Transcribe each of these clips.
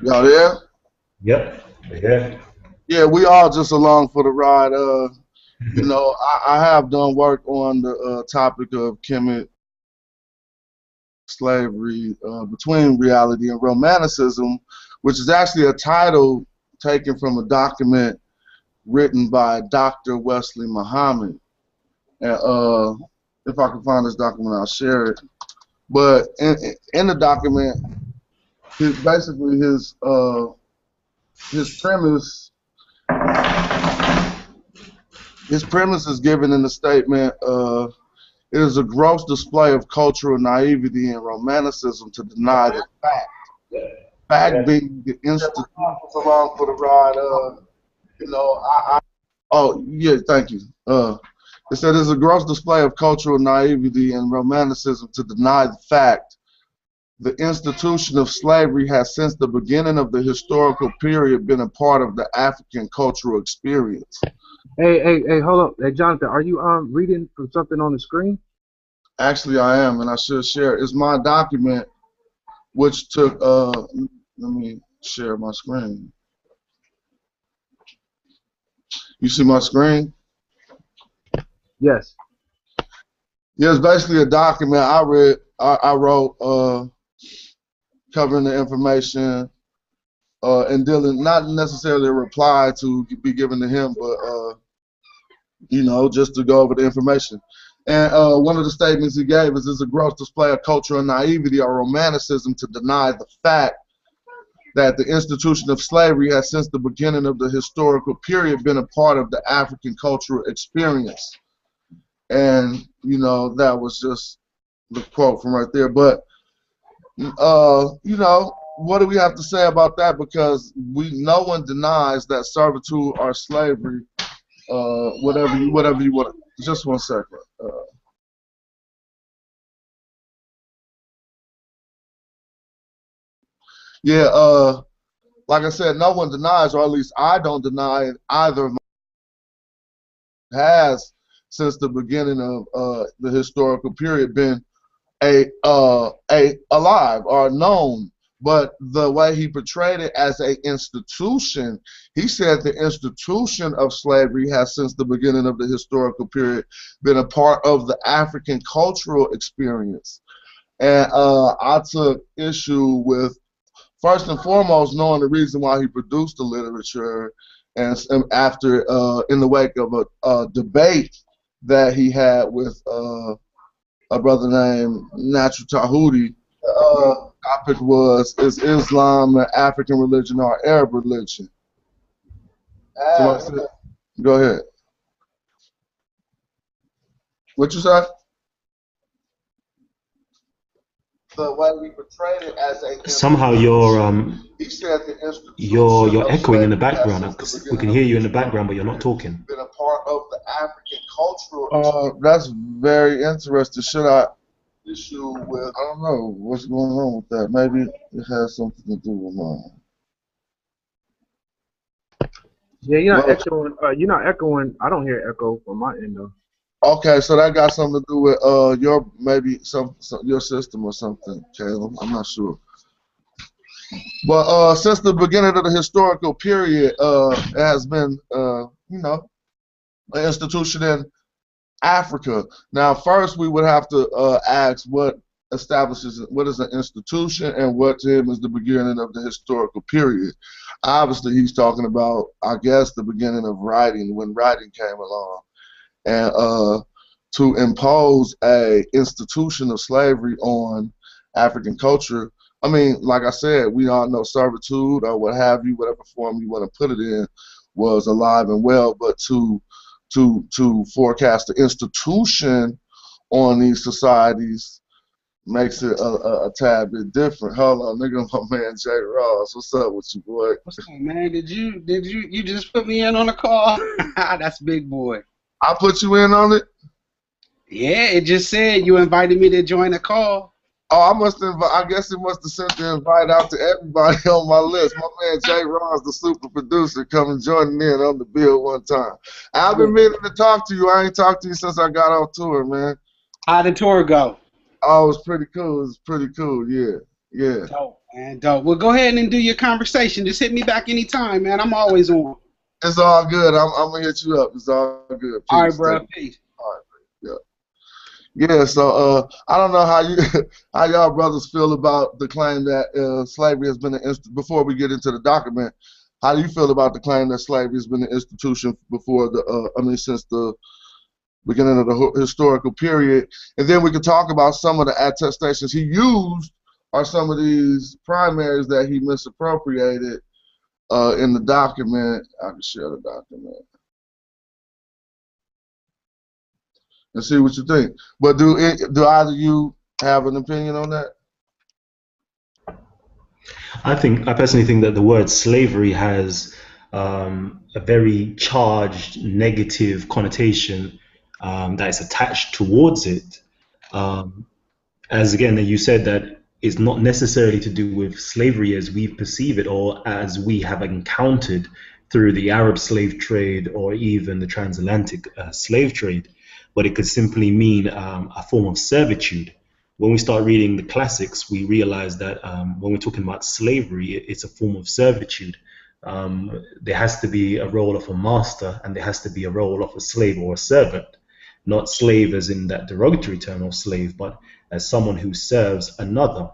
Y'all there? Yep. Yeah. Yeah, we all just along for the ride. Uh, you know, I, I have done work on the uh, topic of Kemet slavery uh, between reality and romanticism, which is actually a title taken from a document written by Dr. Wesley Muhammad. And, uh, if I can find this document, I'll share it. But in, in the document, his, basically his uh, his premise his premise is given in the statement uh, it is a gross display of cultural naivety and romanticism to deny the fact. Fact being the institution along for the ride. Uh, you know, I, I oh yeah, thank you. Uh, it said it's a gross display of cultural naivety and romanticism to deny the fact the institution of slavery has since the beginning of the historical period been a part of the African cultural experience. Hey, hey, hey, hold up. Hey, Jonathan, are you um reading from something on the screen? Actually, I am, and I should share. It's my document, which took. Uh, let me share my screen. You see my screen? Yes. Yeah, it's basically a document I read. I, I wrote. Uh, covering the information uh, and dealing, not necessarily a reply to be given to him, but uh, you know, just to go over the information. And uh, one of the statements he gave is, "It's a gross display of cultural naivety or romanticism to deny the fact that the institution of slavery has, since the beginning of the historical period, been a part of the African cultural experience." And you know, that was just the quote from right there. But uh, you know, what do we have to say about that? Because we, no one denies that servitude or slavery, uh, whatever you, whatever you want. Just one second. Uh, yeah, uh, like I said, no one denies, or at least I don't deny it either. Has since the beginning of uh, the historical period been a uh, a alive or known, but the way he portrayed it as a institution, he said the institution of slavery has since the beginning of the historical period been a part of the African cultural experience, and uh, I took issue with first and foremost knowing the reason why he produced the literature, and, after uh, in the wake of a, a debate that he had with. Uh, a brother named Natural Tahuti. Uh, topic was is Islam an African religion or Arab religion? So go ahead. What you say? The way we portrayed it as a somehow you're um you're you're echoing in the background. We can hear you in the background, but you're not talking. Been a part of the African cultural. Uh, that's very interesting. Should I issue with? I don't know what's going on with that. Maybe it has something to do with mine. Yeah, you're not well, echoing. Uh, you're not echoing. I don't hear echo from my end though. Okay, so that got something to do with uh your maybe some, some your system or something, Caleb. I'm not sure. But uh, since the beginning of the historical period, uh, it has been uh, you know an institution in Africa. Now, first we would have to uh, ask what establishes what is an institution and what to him is the beginning of the historical period. Obviously, he's talking about, I guess, the beginning of writing when writing came along, and uh, to impose a institution of slavery on African culture. I mean, like I said, we all know servitude or what have you, whatever form you want to put it in, was alive and well. But to to to forecast the institution on these societies makes it a, a, a, tad bit different. Hold on, nigga, my man Jay Ross. What's up with you, boy? What's up, man? Did you did you you just put me in on a call? That's big boy. I put you in on it. Yeah, it just said you invited me to join a call. Oh, I must have. I guess it must have sent the invite out to everybody on my list. My man Jay Ross, the super producer, coming joining in on the bill one time. I've been meaning to talk to you. I ain't talked to you since I got off tour, man. How did the tour go? Oh, it was pretty cool. It was pretty cool. Yeah, yeah. Dope. And uh, well, go ahead and do your conversation. Just hit me back anytime, man. I'm always on. It's all good. I'm, I'm gonna hit you up. It's all good. Peace. All right, bro. Peace. Yeah. So uh, I don't know how you how y'all brothers feel about the claim that uh, slavery has been an inst- before we get into the document. How do you feel about the claim that slavery has been an institution before the uh, I mean since the beginning of the historical period, and then we can talk about some of the attestations he used are some of these primaries that he misappropriated uh, in the document. I can share the document and see what you think. But do it, do either of you have an opinion on that? I think I personally think that the word slavery has um, a very charged negative connotation um, that is attached towards it. Um, as again, you said that is not necessarily to do with slavery as we perceive it or as we have encountered through the Arab slave trade or even the transatlantic uh, slave trade, but it could simply mean um, a form of servitude. When we start reading the classics, we realize that um, when we're talking about slavery, it's a form of servitude. Um, there has to be a role of a master and there has to be a role of a slave or a servant not slave as in that derogatory term of slave, but as someone who serves another.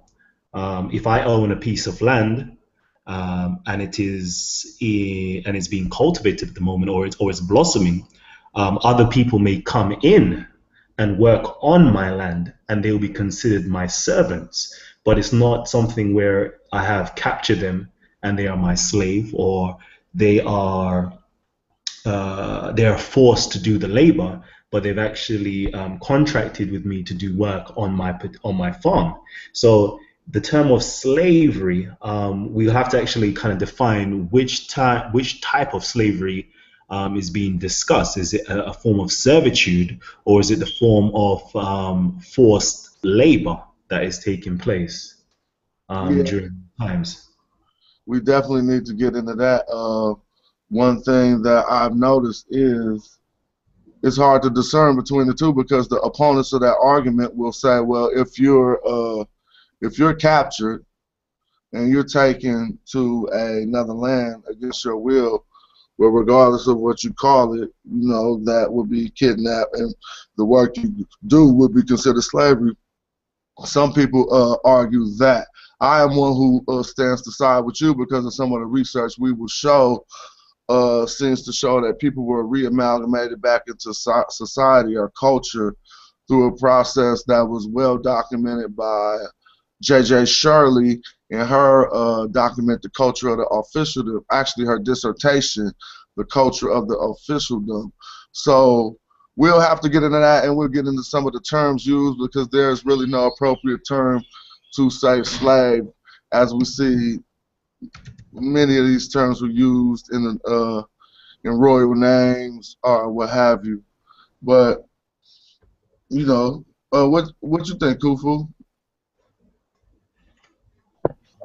Um, if I own a piece of land um, and it is and it's being cultivated at the moment, or it's or it's blossoming, um, other people may come in and work on my land, and they will be considered my servants. But it's not something where I have captured them and they are my slave, or they are uh, they are forced to do the labor but they've actually um, contracted with me to do work on my on my farm. So the term of slavery, um, we have to actually kind of define which type which type of slavery um, is being discussed. Is it a, a, form of servitude, or is it the form of um, forced labor that is taking place um, yeah. during times? We definitely need to get into that. Uh, one thing that I've noticed is it's hard to discern between the two because the opponents of that argument will say, well, if you're uh, if you're captured and you're taken to another land against your will, well, regardless of what you call it, you know that would be kidnapped, and the work you do would be considered slavery. Some people uh, argue that. I am one who uh, stands to side with you because of some of the research we will show uh, seems to show that people were reamalgamated back into society or culture through a process that was well documented by J.J. Shirley in her uh, document, The Culture of the Officialdom, actually her dissertation, The Culture of the Officialdom. So we'll have to get into that and we'll get into some of the terms used because there's really no appropriate term to say slave as we see many of these terms were used in uh, in royal names or what have you. But you know, uh, what what you think, Kufu?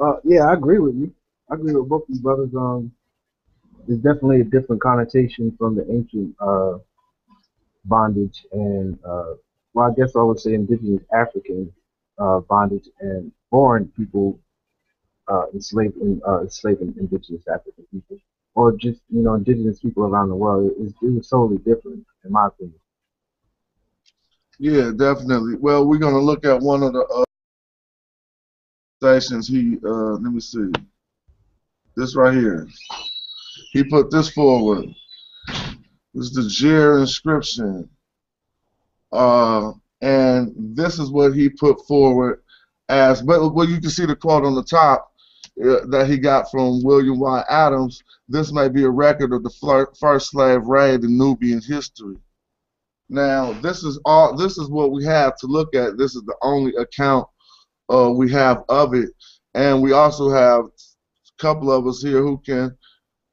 Uh, yeah, I agree with you. I agree with both these brothers. Um, there's definitely a different connotation from the ancient uh, bondage and, uh, well, I guess I would say indigenous African uh, bondage and foreign people uh, enslaving uh, enslaving indigenous African people, or just you know indigenous people around the world. It, it totally different, in my opinion. Yeah, definitely. Well, we're gonna look at one of the uh, stations. He uh, let me see. This right here. He put this forward. This is the Jer inscription. Uh, and this is what he put forward as, but well, you can see the quote on the top uh, that he got from William Y. Adams, this may be a record of the first slave raid in Nubian history. Now, this is all. This is what we have to look at. This is the only account uh, we have of it, and we also have a couple of us here who can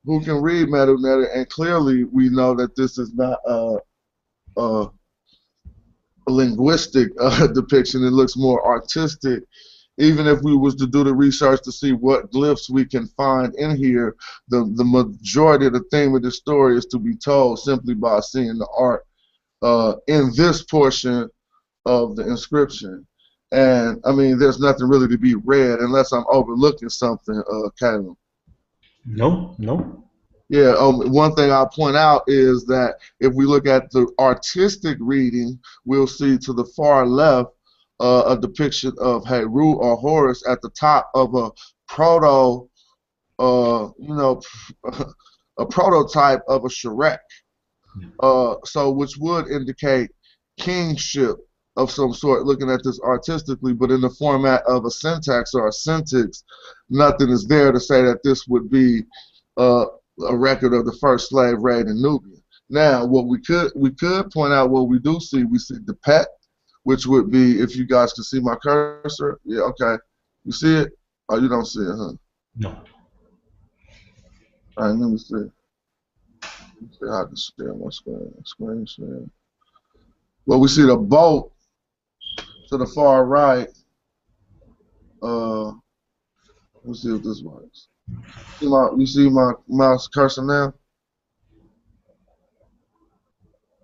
who can read Neter, and clearly we know that this is not a, a linguistic uh, depiction. It looks more artistic even if we was to do the research to see what glyphs we can find in here, the, the majority of the theme of the story is to be told simply by seeing the art uh, in this portion of the inscription. And I mean, there's nothing really to be read unless I'm overlooking something, uh, Caleb. No, no. Yeah, um, one thing I'll point out is that if we look at the artistic reading, we'll see to the far left uh, a depiction of Heru or Horus at the top of a proto, uh, you know, a prototype of a serekh. Uh, so which would indicate kingship of some sort, looking at this artistically, but in the format of a syntax or a syntax, nothing is there to say that this would be uh, a record of the first slave raid in Nubia. Now, what we could we could point out what we do see, we see the pet, which would be if you guys can see my cursor. Yeah, okay. You see it? Oh, you don't see it, huh? No. All right, let me see. Let me see how I can share my screen. Screen share. Well, we see the boat to the far right. Uh, let's see if this my, you see my mouse cursor now?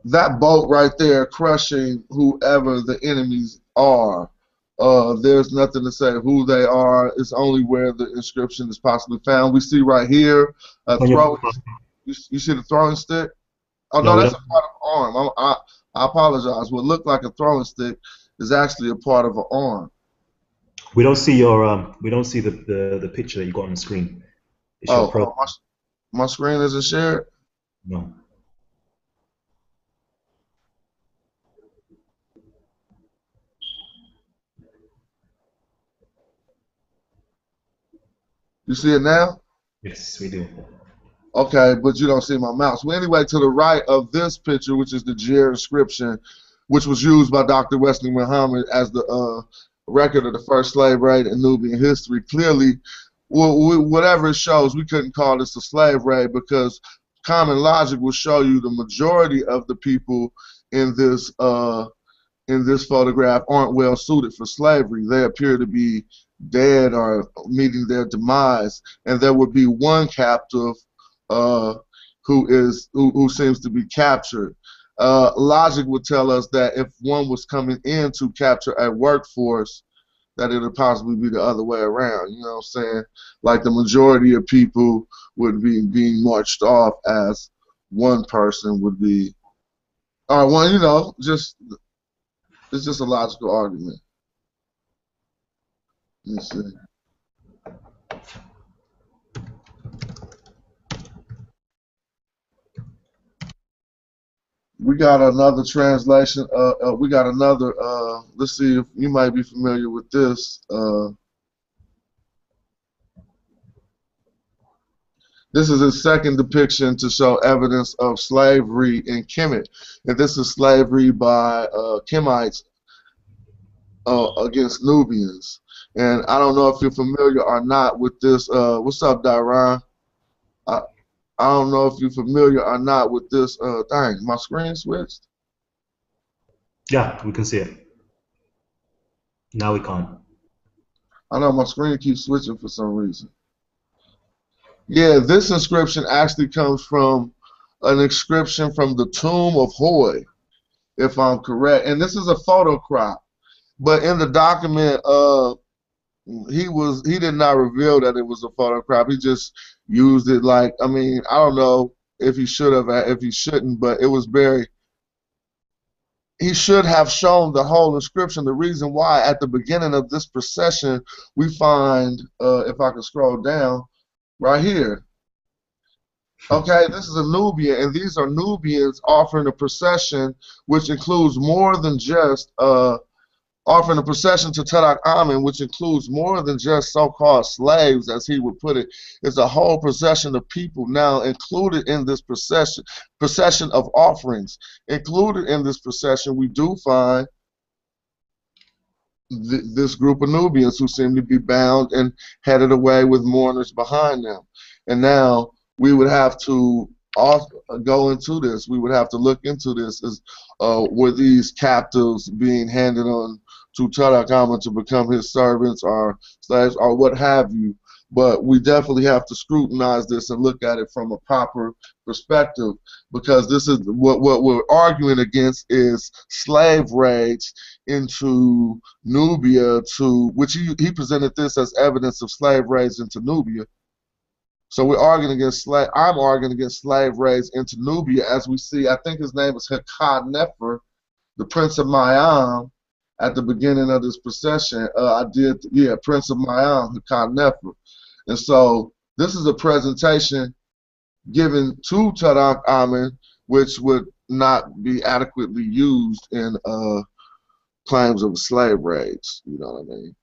That boat right there crushing whoever the enemies are. Uh, there's nothing to say who they are. It's only where the inscription is possibly found. We see right here a throwing. You, you see the throwing stick? Oh no, that's that- a part of arm. I, I, I apologize. What looked like a throwing stick is actually a part of an arm. We don't see your um. We don't see the the, the picture that you got on the screen. It's Oh, your pro. oh, my, my screen isn't shared. No. You see it now? Yes, we do. Okay, but you don't see my mouse. Well, anyway, to the right of this picture, which is the Jer inscription, which was used by Dr. Wesley Muhammad as the uh, record of the first slave raid in Nubian history, clearly, wh- wh- whatever it shows, we couldn't call this a slave raid because common logic will show you the majority of the people in this uh, in this photograph aren't well suited for slavery. They appear to be dead or meeting their demise, and there would be one captive uh, who is who, who seems to be captured. Uh, logic would tell us that if one was coming in to capture a workforce, that it would possibly be the other way around. You know what I'm saying? Like the majority of people would be being marched off as one person would be, or one, you know, just it's just a logical argument. Let's see. We got another translation. Uh, uh, we got another. Uh, let's see if you might be familiar with this. Uh, this is his second depiction to show evidence of slavery in Kemet, and this is slavery by uh, Kemites uh, against Nubians. And I don't know if you're familiar or not with this. What's up, Dairon? I, don't know if you're familiar or not with this. Uh, dang, my screen switched. Yeah, we can see it. Now we can't. I know my screen keeps switching for some reason. Yeah, this inscription actually comes from an inscription from the tomb of Hoy, if I'm correct. And this is a photo crop. But in the document, uh, he was he did not reveal that it was a photo crop. He just used it like I mean I don't know if he should have if he shouldn't, but it was very. He should have shown the whole inscription. The reason why at the beginning of this procession we find, uh, if I can scroll down, right here. Okay, this is a Nubia, and these are Nubians offering a procession, which includes more than just uh, offering a procession to Tutankhamun, which includes more than just so-called slaves, as he would put it. It's a whole procession of people now included in this procession, procession of offerings. Included in this procession, we do find th this group of Nubians who seem to be bound and headed away with mourners behind them. And now we would have to also go into this. We would have to look into this as uh, were these captives being handed on to Tutankhamun to become his servants or slaves or what have you. but we definitely have to scrutinize this and look at it from a proper perspective because this is what what we're arguing against is slave raids into Nubia to which he, he presented this as evidence of slave raids into Nubia. So we're arguing against slave. I'm arguing against slave raids into Nubia, as we see. I think his name is Hekanefer, the Prince of Miam, at the beginning of this procession. Uh, I did, yeah, Prince of Miam, Hakad Nefer. And so this is a presentation given to Tutankhamun, which would not be adequately used in uh, claims of slave raids. You know what I mean?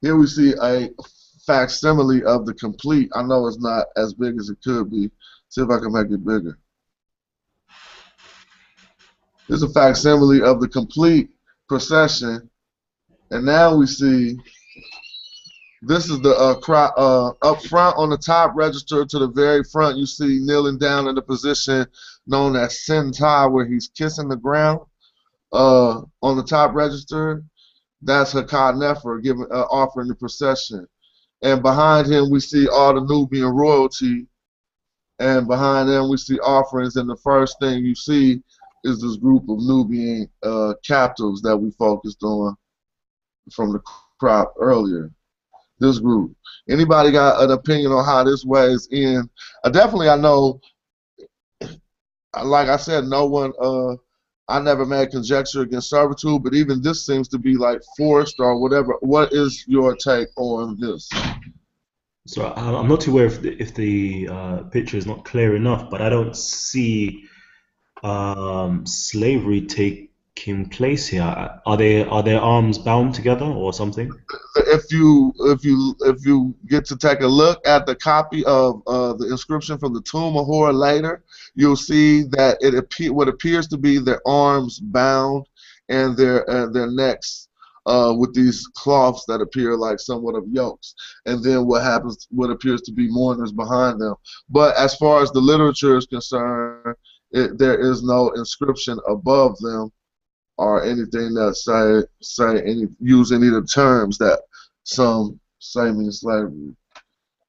Here we see a facsimile of the complete. I know it's not as big as it could be. See if I can make it bigger. This is a facsimile of the complete procession. And now we see this is the uh, cry, uh, up front on the top register to the very front. You see kneeling down in the position known as sentai, where he's kissing the ground. Uh, on the top register, that's Hekanefer giving, uh, offering the procession. And behind him, we see all the Nubian royalty. And behind them, we see offerings. And the first thing you see is this group of Nubian uh, captives that we focused on from the crop earlier. This group. Anybody got an opinion on how this weighs in? Uh, definitely, I know. Like I said, no one. Uh, I never made conjecture against servitude, but even this seems to be like forced or whatever. What is your take on this? So I'm not too aware if the, if the uh, picture is not clear enough, but I don't see um, slavery taking place here. Are they are their arms bound together or something? If you if you if you get to take a look at the copy of uh, the inscription from the tomb of Hor later, you'll see that it appear what appears to be their arms bound and their uh, their necks uh, with these cloths that appear like somewhat of yokes, and then what happens, what appears to be mourners behind them. But as far as the literature is concerned, it, there is no inscription above them or anything that say say any use any of the terms that some say mean slavery.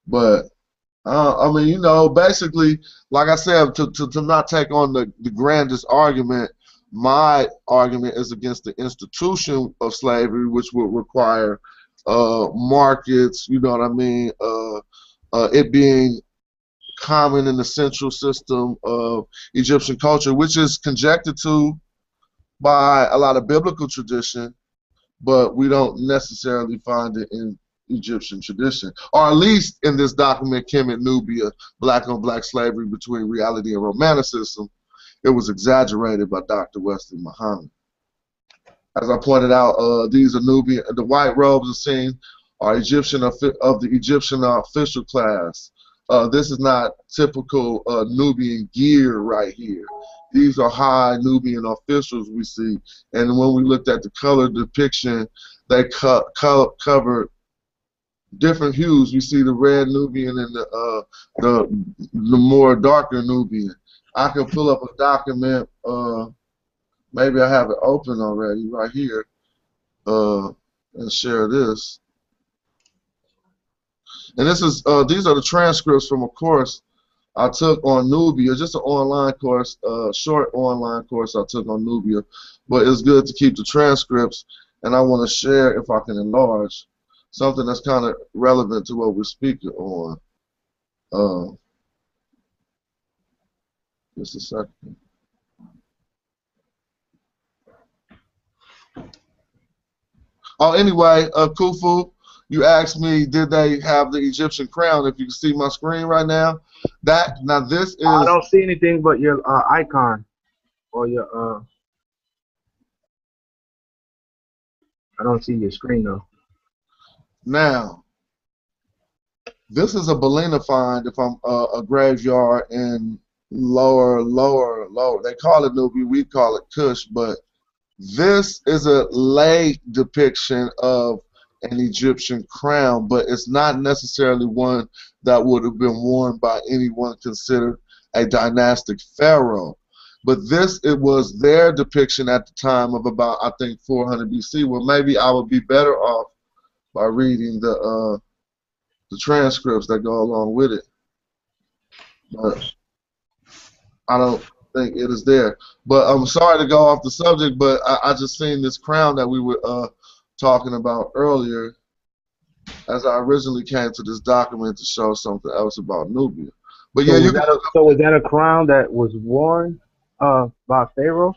But uh, I mean, you know, basically, like I said, to, to, to not take on the, the grandest argument, my argument is against the institution of slavery, which would require uh, markets, you know what I mean, uh, uh, it being common in the central system of Egyptian culture, which is conjectured to by a lot of biblical tradition, but we don't necessarily find it in Egyptian tradition, or at least in this document, Kemet Nubia, Black on Black Slavery Between Reality and Romanticism, it was exaggerated by Dr. Wesley Muhammad. As I pointed out, uh, these are Nubian, the white robes are seen are Egyptian of, of the Egyptian official class. Uh, this is not typical uh, Nubian gear right here. These are high Nubian officials we see, and when we looked at the color depiction, they co co covered different hues. We see the red Nubian and the uh, the the more darker Nubian. I can pull up a document. Uh, maybe I have it open already right here, uh, and share this. And this is uh, these are the transcripts from a course I took on Nubia, just an online course, uh, short online course I took on Nubia. But it's good to keep the transcripts, and I want to share, if I can enlarge, something that's kind of relevant to what we're speaking on. Uh, just a second. Oh, anyway, uh, Kufu, you asked me, did they have the Egyptian crown? If you can see my screen right now, that now this is. I don't see anything but your uh, icon or your. Uh, I don't see your screen though. Now, this is a Ballana find. If I'm uh, a graveyard in lower, lower, lower. They call it Nubi. We call it Kush, but this is a late depiction of an Egyptian crown, but it's not necessarily one that would have been worn by anyone considered a dynastic pharaoh. But this it was their depiction at the time of about I think 400 BC. Well, maybe I would be better off by reading the uh, the transcripts that go along with it. But I don't think it is there. But I'm sorry to go off the subject, but I, I just seen this crown that we were uh, talking about earlier as I originally came to this document to show something else about Nubia. But So yeah, you a, so was that a crown that was worn uh, by Pharaoh?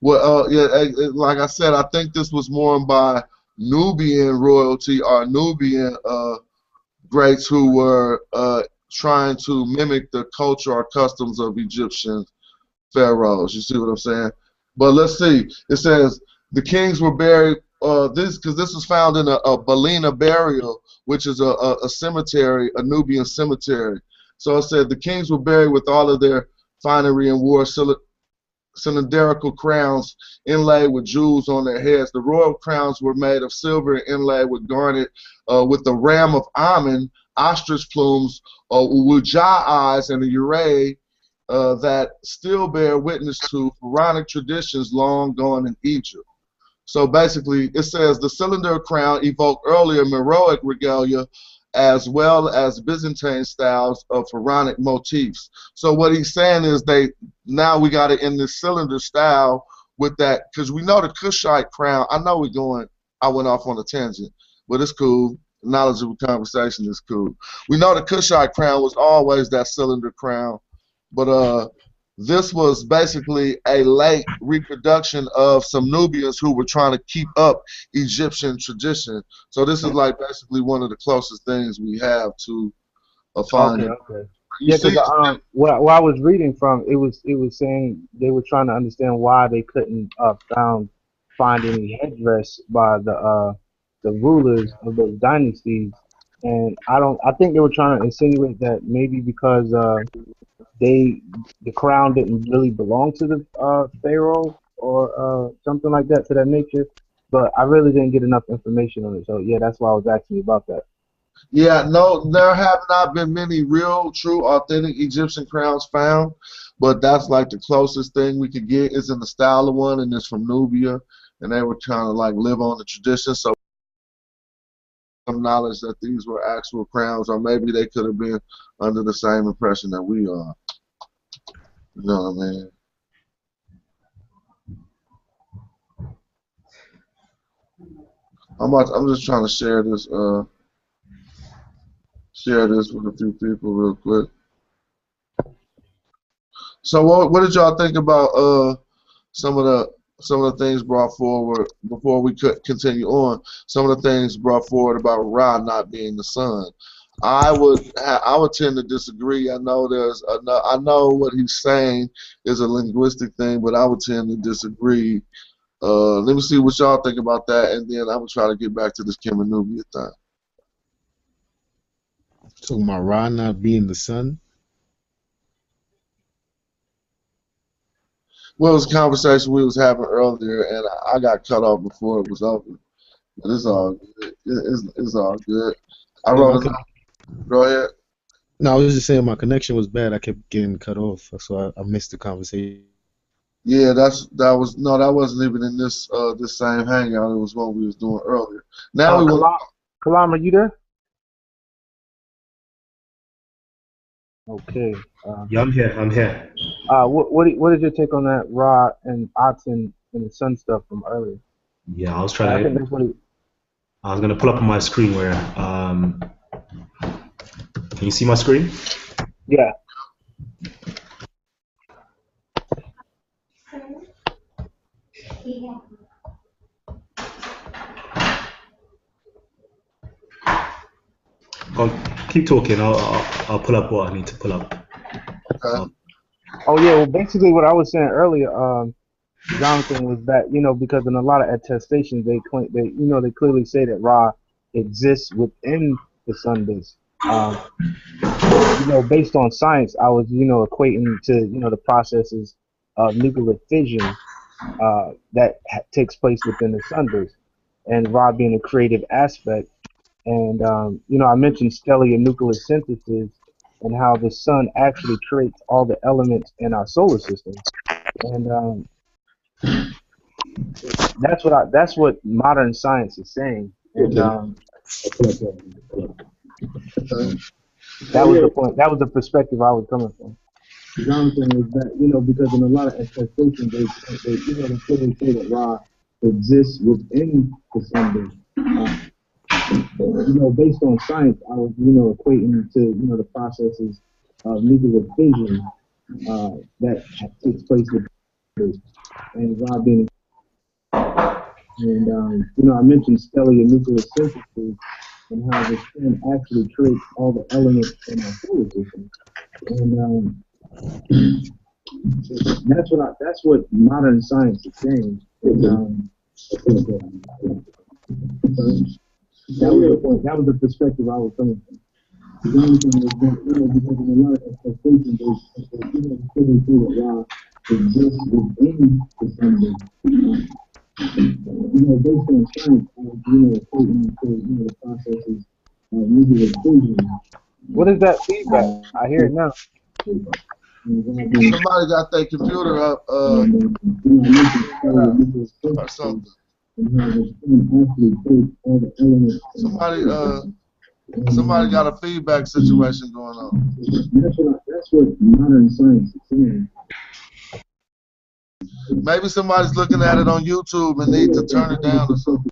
Well, uh, yeah, eh, eh, like I said, I think this was worn by Nubian royalty or Nubian uh, greats who were uh, trying to mimic the culture or customs of Egyptian pharaohs. You see what I'm saying? But let's see. It says the kings were buried. Uh, this because this was found in a, a Ballana burial, which is a, a, a cemetery, a Nubian cemetery. So it said the kings were buried with all of their finery and wore cyli- cylindrical crowns inlaid with jewels on their heads. The royal crowns were made of silver and inlaid with garnet uh, with the ram of Amen, ostrich plumes, uh, Wuja eyes, and a urae uh, that still bear witness to pharaonic traditions long gone in Egypt. So basically, it says the cylinder crown evoked earlier Meroic regalia as well as Byzantine styles of pharaonic motifs. So what he's saying is they now we got it in this cylinder style with that because we know the Kushite crown. I know we're going. I went off on a tangent, but it's cool. Knowledgeable conversation is cool. We know the Kushite crown was always that cylinder crown, but uh, this was basically a late reproduction of some Nubians who were trying to keep up Egyptian tradition. So this is like basically one of the closest things we have to a finding. Okay, okay. Yeah, because um, what, what I was reading from, it was it was saying they were trying to understand why they couldn't uh, found find any headdress by the uh, the rulers of those dynasties, and I don't. I think they were trying to insinuate that maybe because uh, they the crown didn't really belong to the uh, pharaoh or uh, something like that to that nature. But I really didn't get enough information on it, so yeah, that's why I was asking you about that. Yeah, no, there have not been many real, true, authentic Egyptian crowns found, but that's like the closest thing we could get is in the style of one, and it's from Nubia, and they were trying to like live on the tradition. So some knowledge that these were actual crowns, or maybe they could have been under the same impression that we are. You know what I mean? I'm about, I'm just trying to share this uh share this with a few people real quick. So what what did y'all think about uh some of the some of the things brought forward before we could continue on? Some of the things brought forward about Ra not being the son. I would I would tend to disagree. I know there's a, I know what he's saying is a linguistic thing, but I would tend to disagree. Uh, let me see what y'all think about that, and then I'm gonna try to get back to this Kemet Nubia thing. Talking about Ra not being the son. Well, it was a conversation we was having earlier, and I got cut off before it was over. But it's all good. It's, it's all good. I wrote it. Go ahead. No, I was just saying my connection was bad. I kept getting cut off, so I, I missed the conversation. Yeah, that's that was no, that wasn't even in this uh this same hangout. It was what we was doing earlier. Now Uh, we want. Kalam, Kalam, are you there? Okay. Uh, Yeah, I'm here. I'm here. uh, what what what is your take on that Ra and Oxen and the Sun stuff from earlier? Yeah, I was I trying think to. that's what. He, I was gonna pull up on my screen where. Um, can you see my screen? yeah. On, keep talking. I'll, I'll I'll pull up what I need to pull up. Okay. Oh yeah. Well, basically, what I was saying earlier, um, Jonathan, was that you know because in a lot of attestations they claim they you know they clearly say that Ra exists within the sun disk. Um, you know, based on science, I was you know equating to you know the processes of nuclear fission uh, that ha- takes place within the sun disk, and Ra being a creative aspect. And um, you know, I mentioned stellar nuclear synthesis and how the sun actually creates all the elements in our solar system. And um, that's what I, that's what modern science is saying. And um, that was the point. That was the perspective I was coming from. Saying is that you know because in a lot of expectations they, they you know they say that Ra exists within the sun. Uh, you know, based on science, I was you know equating to you know the processes of nuclear fission uh, that takes place with and Ra being and um, you know I mentioned stellar nuclear synthesis and how the sun actually creates all the elements in our solar system. And um, that's what I, that's what modern science is saying. And, um, that was the point. That was the perspective I was coming from. The only thing was that, you know, because of lot of expectations, they, they, you know, couldn't see that God exists within the you know, based on science, uh, you know, according to you know the processes of nuclear fusion. What is that feedback? I hear it now. Somebody got their computer up, uh, or something. Somebody, uh, somebody got a feedback situation going on. That's what, that's what modern science is saying. Maybe somebody's looking at it on YouTube and need to turn it down or something.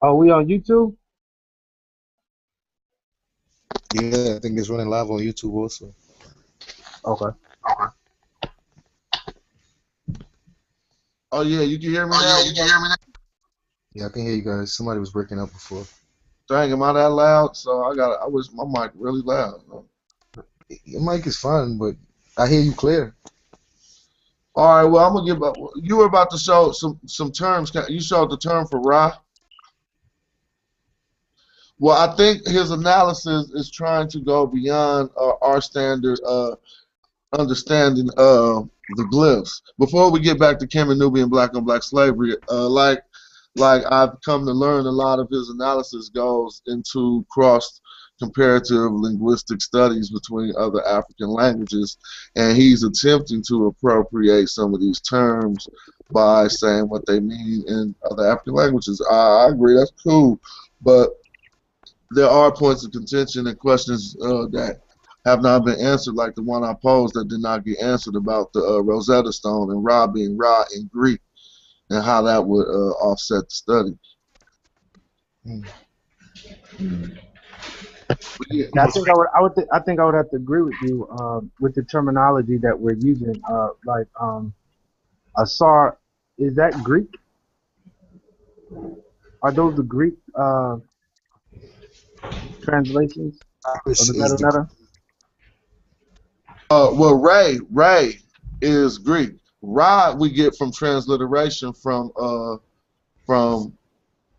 Are we on YouTube? Yeah, I think it's running live on YouTube also. Okay. Okay. Oh yeah, you can hear me oh, now. You can hear me now. Yeah, I can hear you guys. Somebody was breaking up before. Dang, am I that loud? So I got. I wish my mic really loud. Your mic is fine, but I hear you clear. All right. Well, I'm gonna give. Up. You were about to show some some terms. You showed the term for Ra. Well, I think his analysis is trying to go beyond uh, our standard uh, understanding of the glyphs. Before we get back to Kemet Nubian black on black slavery, uh, like like I've come to learn, a lot of his analysis goes into cross comparative linguistic studies between other African languages, and he's attempting to appropriate some of these terms by saying what they mean in other African languages. I, I agree, that's cool, but there are points of contention and questions uh, that have not been answered, like the one I posed that did not get answered about the uh, Rosetta Stone and Ra being Ra in Greek, and how that would uh, offset the study. Mm. Mm. I think I would, I would, th- I think I would have to agree with you uh, with the terminology that we're using. Uh, like um, Asar, is that Greek? Are those the Greek uh, translations of the meta Uh, well, Ray, Ray is Greek. Rod we get from transliteration from uh, from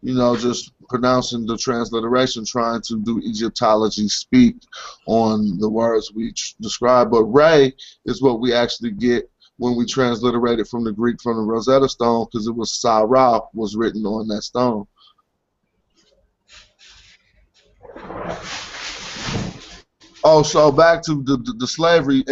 you know just pronouncing the transliteration, trying to do Egyptology speak on the words we describe. But Ray is what we actually get when we transliterate it from the Greek from the Rosetta Stone, because it was Sarah was written on that stone. Oh, so back to the, the, the slavery,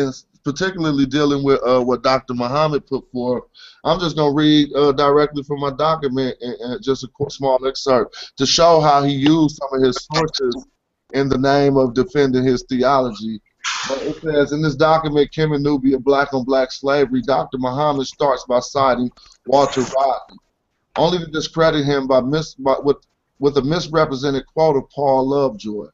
particularly dealing with uh, what Dr. Muhammad put forth. I'm just going to read uh, directly from my document and, and just a small excerpt to show how he used some of his sources in the name of defending his theology. But it says in this document, Kemet Nubia, Black on Black Slavery, Dr. Muhammad starts by citing Walter Rodney, only to discredit him by, mis- by with, with a misrepresented quote of Paul Lovejoy.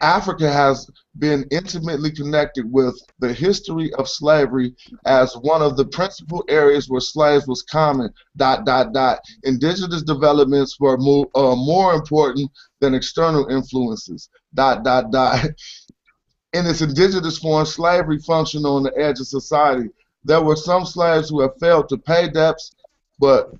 Africa has been intimately connected with the history of slavery as one of the principal areas where slaves was common. Dot dot dot. Indigenous developments were more, uh, more important than external influences. Dot dot dot. In its indigenous form, slavery functioned on the edge of society. There were some slaves who have failed to pay debts, but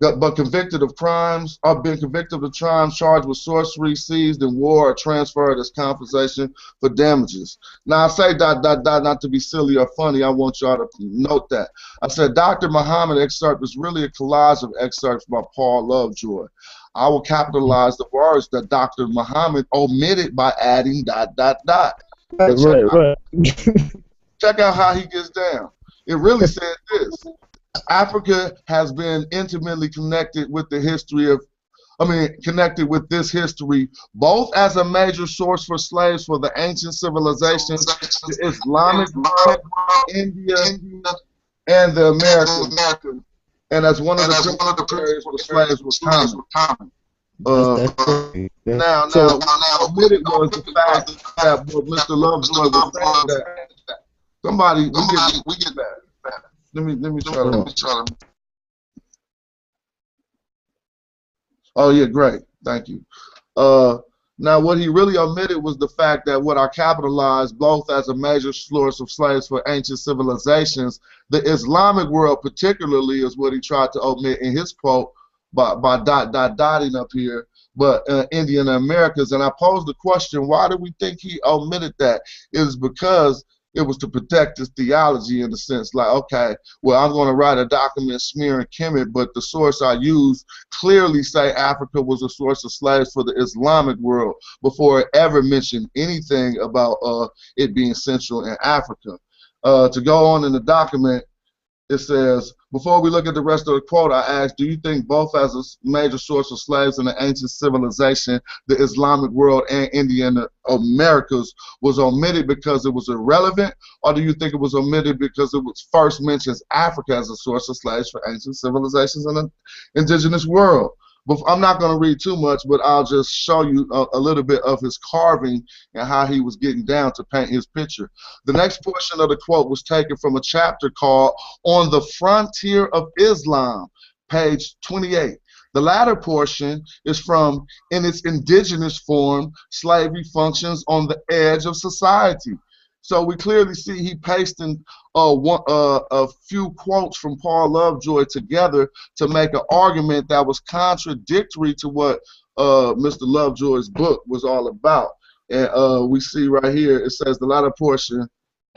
but convicted of crimes, or been convicted of crimes charged with sorcery, seized in war, or transferred as compensation for damages. Now, I say that, that, that not to be silly or funny. I want y'all to note that. I said Dr. Muhammad excerpt is really a collage of excerpts by Paul Lovejoy. I will capitalize the words that Dr. Muhammad omitted by adding dot dot dot. Right, right, right. Check out how he gets down. It really said this. Africa has been intimately connected with the history of, I mean, connected with this history, both as a major source for slaves for the ancient civilizations, the Islamic world, India, and the Americas, and as one of the areas where slaves were common. Uh. Yeah. now, So- now, now, omitted was the fact that what Mr. Lovejoy was saying that somebody we get we get that. Let me let me try to. Oh yeah, great, thank you. Uh, now what he really omitted was the fact that what I capitalized both as a major source of slaves for ancient civilizations, the Islamic world particularly is what he tried to omit in his quote by by dot dot dotting up here but uh, Indian Americas. And I posed the question, why do we think he omitted that? It because it was to protect his theology in the sense like, okay, well, I'm going to write a document smearing Kemet, but the source I use clearly say Africa was a source of slaves for the Islamic world before it ever mentioned anything about uh, it being central in Africa. Uh, to go on in the document, it says, before we look at the rest of the quote, I asked, do you think both as a major source of slaves in the ancient civilization, the Islamic world and Indian Americas was omitted because it was irrelevant, or do you think it was omitted because it was first mentions Africa as a source of slaves for ancient civilizations in the indigenous world? I'm not going to read too much, but I'll just show you a, a little bit of his carving and how he was getting down to paint his picture. The next portion of the quote was taken from a chapter called On the Frontier of Islam, page 28. The latter portion is from In its indigenous form, slavery functions on the edge of society. So we clearly see he pasted uh, one, uh, a few quotes from Paul Lovejoy together to make an argument that was contradictory to what uh, Mr. Lovejoy's book was all about. And uh, we see right here it says the latter portion.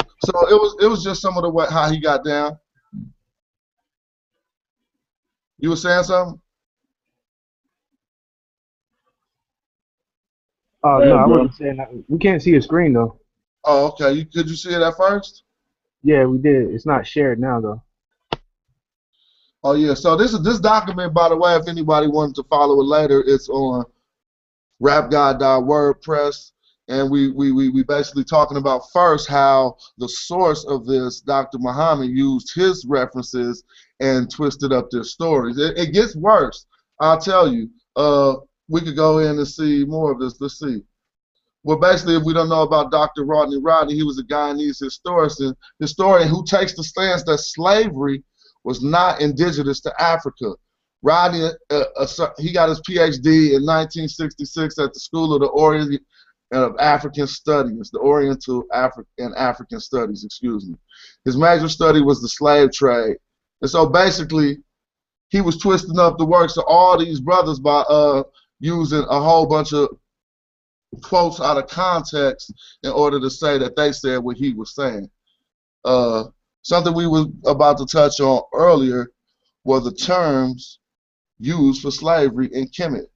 So it was it was just some of the what how he got down. You were saying something? Oh no, I wasn't saying that. We can't see the screen though. Oh, okay. You, could you see it at first? Yeah, we did. It's not shared now though. Oh yeah. So this is this document, by the way, if anybody wanted to follow it later, it's on rapgod.wordpress. And we, we, we, we basically talking about first how the source of this, Dr. Muhammad, used his references and twisted up their stories. It, it gets worse. I'll tell you. Uh, we could go in and see more of this. Let's see. Well, basically, if we don't know about Dr. Rodney Rodney, he was a Guyanese historian, historian who takes the stance that slavery was not indigenous to Africa. Rodney, uh, uh, he got his PhD in 1966 at the School of the Orient of African Studies, the Oriental Afri- and African Studies, excuse me. His major study was the slave trade. And so basically, he was twisting up the works of all these brothers by uh, using a whole bunch of quotes out of context in order to say that they said what he was saying. Uh, something we were about to touch on earlier were the terms used for slavery in Kemet.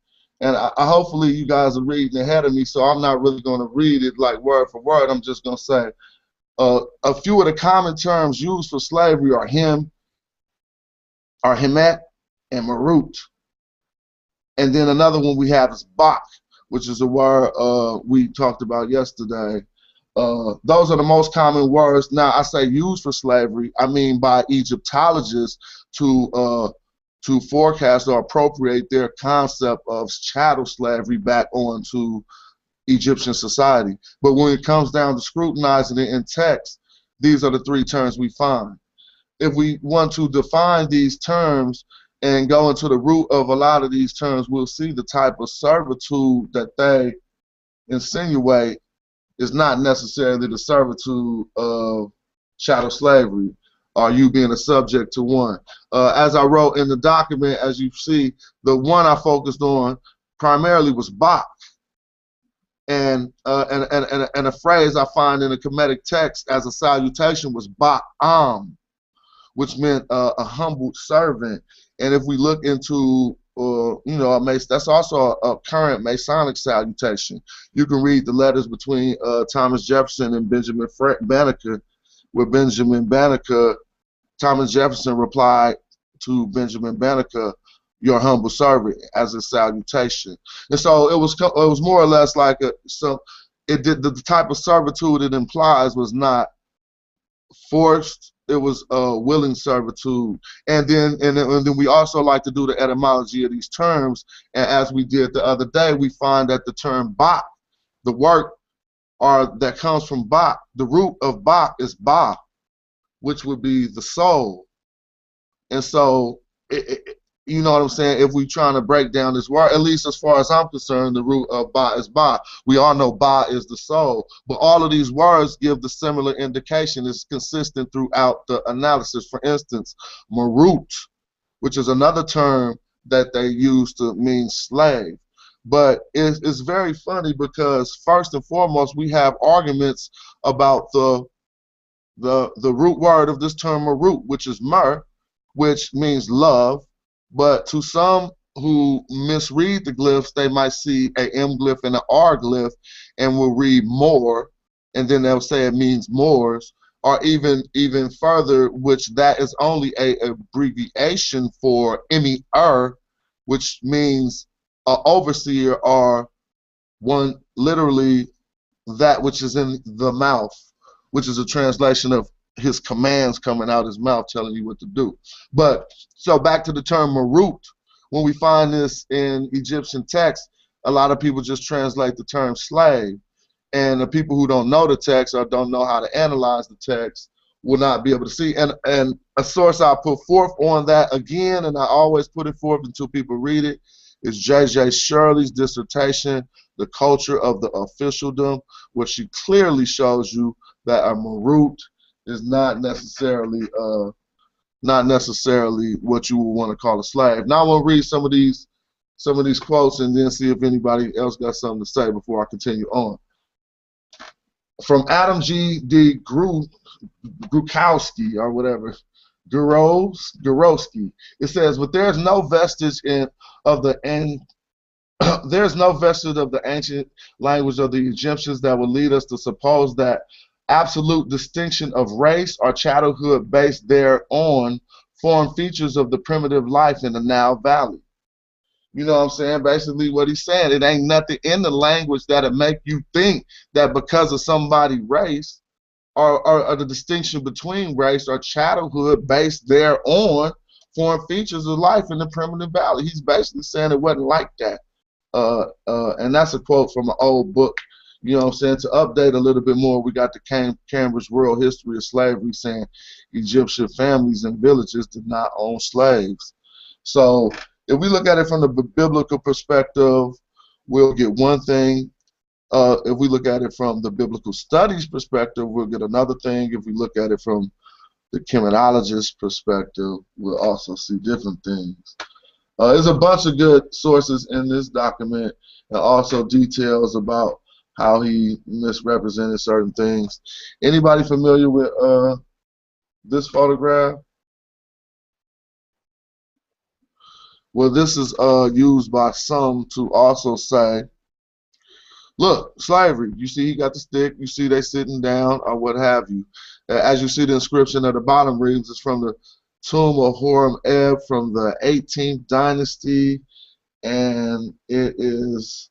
And I, I, hopefully you guys are reading ahead of me, so I'm not really going to read it like word for word. I'm just going to say uh, a few of the common terms used for slavery are him, are hemet, and marut. And then another one we have is bak, which is a word uh, we talked about yesterday. Uh, those are the most common words. Now, I say used for slavery. I mean by Egyptologists to uh, to forecast or appropriate their concept of chattel slavery back onto Egyptian society. But when it comes down to scrutinizing it in text, these are the three terms we find. If we want to define these terms and go into the root of a lot of these terms, we'll see the type of servitude that they insinuate is not necessarily the servitude of chattel slavery or you being a subject to one. Uh, as I wrote in the document, as you see, the one I focused on primarily was bak. And, uh, and, and, and, and a phrase I find in a Kemetic text as a salutation was bak am, which meant uh, a humbled servant. And if we look into for you know that's also a, current Masonic salutation. You can read the letters between uh, Thomas Jefferson and Benjamin Banneker, where Benjamin Banneker, Thomas Jefferson replied to Benjamin Banneker, "Your humble servant," as a salutation. And so it was it was more or less like a so it did the type of servitude it implies was not forced it was uh, willing servitude. And then and and then we also like to do the etymology of these terms. And as we did the other day we find that the term bak the work or that comes from bak the root of bak is ba which would be the soul. And so it, it, you know what I'm saying? If we're trying to break down this word, at least as far as I'm concerned, the root of ba is ba. We all know ba is the soul, but all of these words give the similar indication. It's consistent throughout the analysis. For instance, marut, which is another term that they use to mean slave. But it's, it's very funny because first and foremost, we have arguments about the the the root word of this term marut, which is mer, which means love but to some who misread the glyphs, they might see a M glyph and an R glyph and will read more, and then they'll say it means Moors, or even even further, which that is only a abbreviation for Emir, which means an overseer or one literally that which is in the mouth, which is a translation of his commands coming out his mouth telling you what to do. But so back to the term marut, when we find this in Egyptian text, a lot of people just translate the term slave. And the people who don't know the text or don't know how to analyze the text will not be able to see. And and a source I put forth on that again, and I always put it forth until people read it, is J.J. Shirley's dissertation, The Culture of the Officialdom, where she clearly shows you that a marut is not necessarily uh, not necessarily what you would want to call a slave. Now I'm gonna read some of these some of these quotes and then see if anybody else got something to say before I continue on. From Adam G. D. Gru, Grukowski or whatever, Guros, Gurowski. It says, but there's no vestige in of the and there's no vestige of the ancient language of the Egyptians that would lead us to suppose that absolute distinction of race or chattelhood based thereon form features of the primitive life in the Nile Valley. You know what I'm saying? Basically, what he's saying, it ain't nothing in the language that'll make you think that because of somebody's race or, or, or the distinction between race or chattelhood based thereon form features of life in the primitive valley. He's basically saying it wasn't like that. Uh, uh, and that's a quote from an old book you know what I'm saying? To update a little bit more, we got the Cam- Cambridge World History of Slavery saying Egyptian families and villages did not own slaves. So if we look at it from the biblical perspective, we'll get one thing. Uh, if we look at it from the biblical studies perspective, we'll get another thing. If we look at it from the criminologist perspective, we'll also see different things. Uh, there's a bunch of good sources in this document and also details about how he misrepresented certain things. Anybody familiar with uh, this photograph? Well, this is uh, used by some to also say, look, slavery. You see, he got the stick. You see, they sitting down or what have you. As you see, the inscription at the bottom reads, it's from the tomb of Horemheb from the 18th dynasty, and it is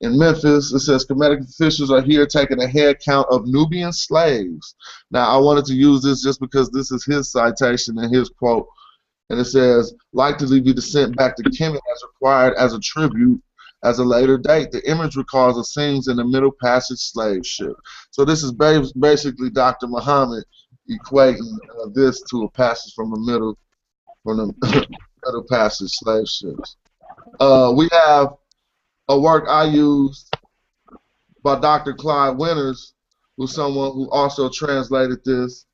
in Memphis. It says Kemetic officials are here taking a head count of Nubian slaves. Now, I wanted to use this just because this is his citation and his quote. And it says, likely be sent back to Kemet as required as a tribute as a later date. The image recalls the scenes in the Middle Passage slave ship. So this is basically Dr. Muhammad equating uh, this to a passage from the middle from the Middle Passage slave ships. Uh, we have a work I used by Dr. Clyde Winters, who's someone who also translated this.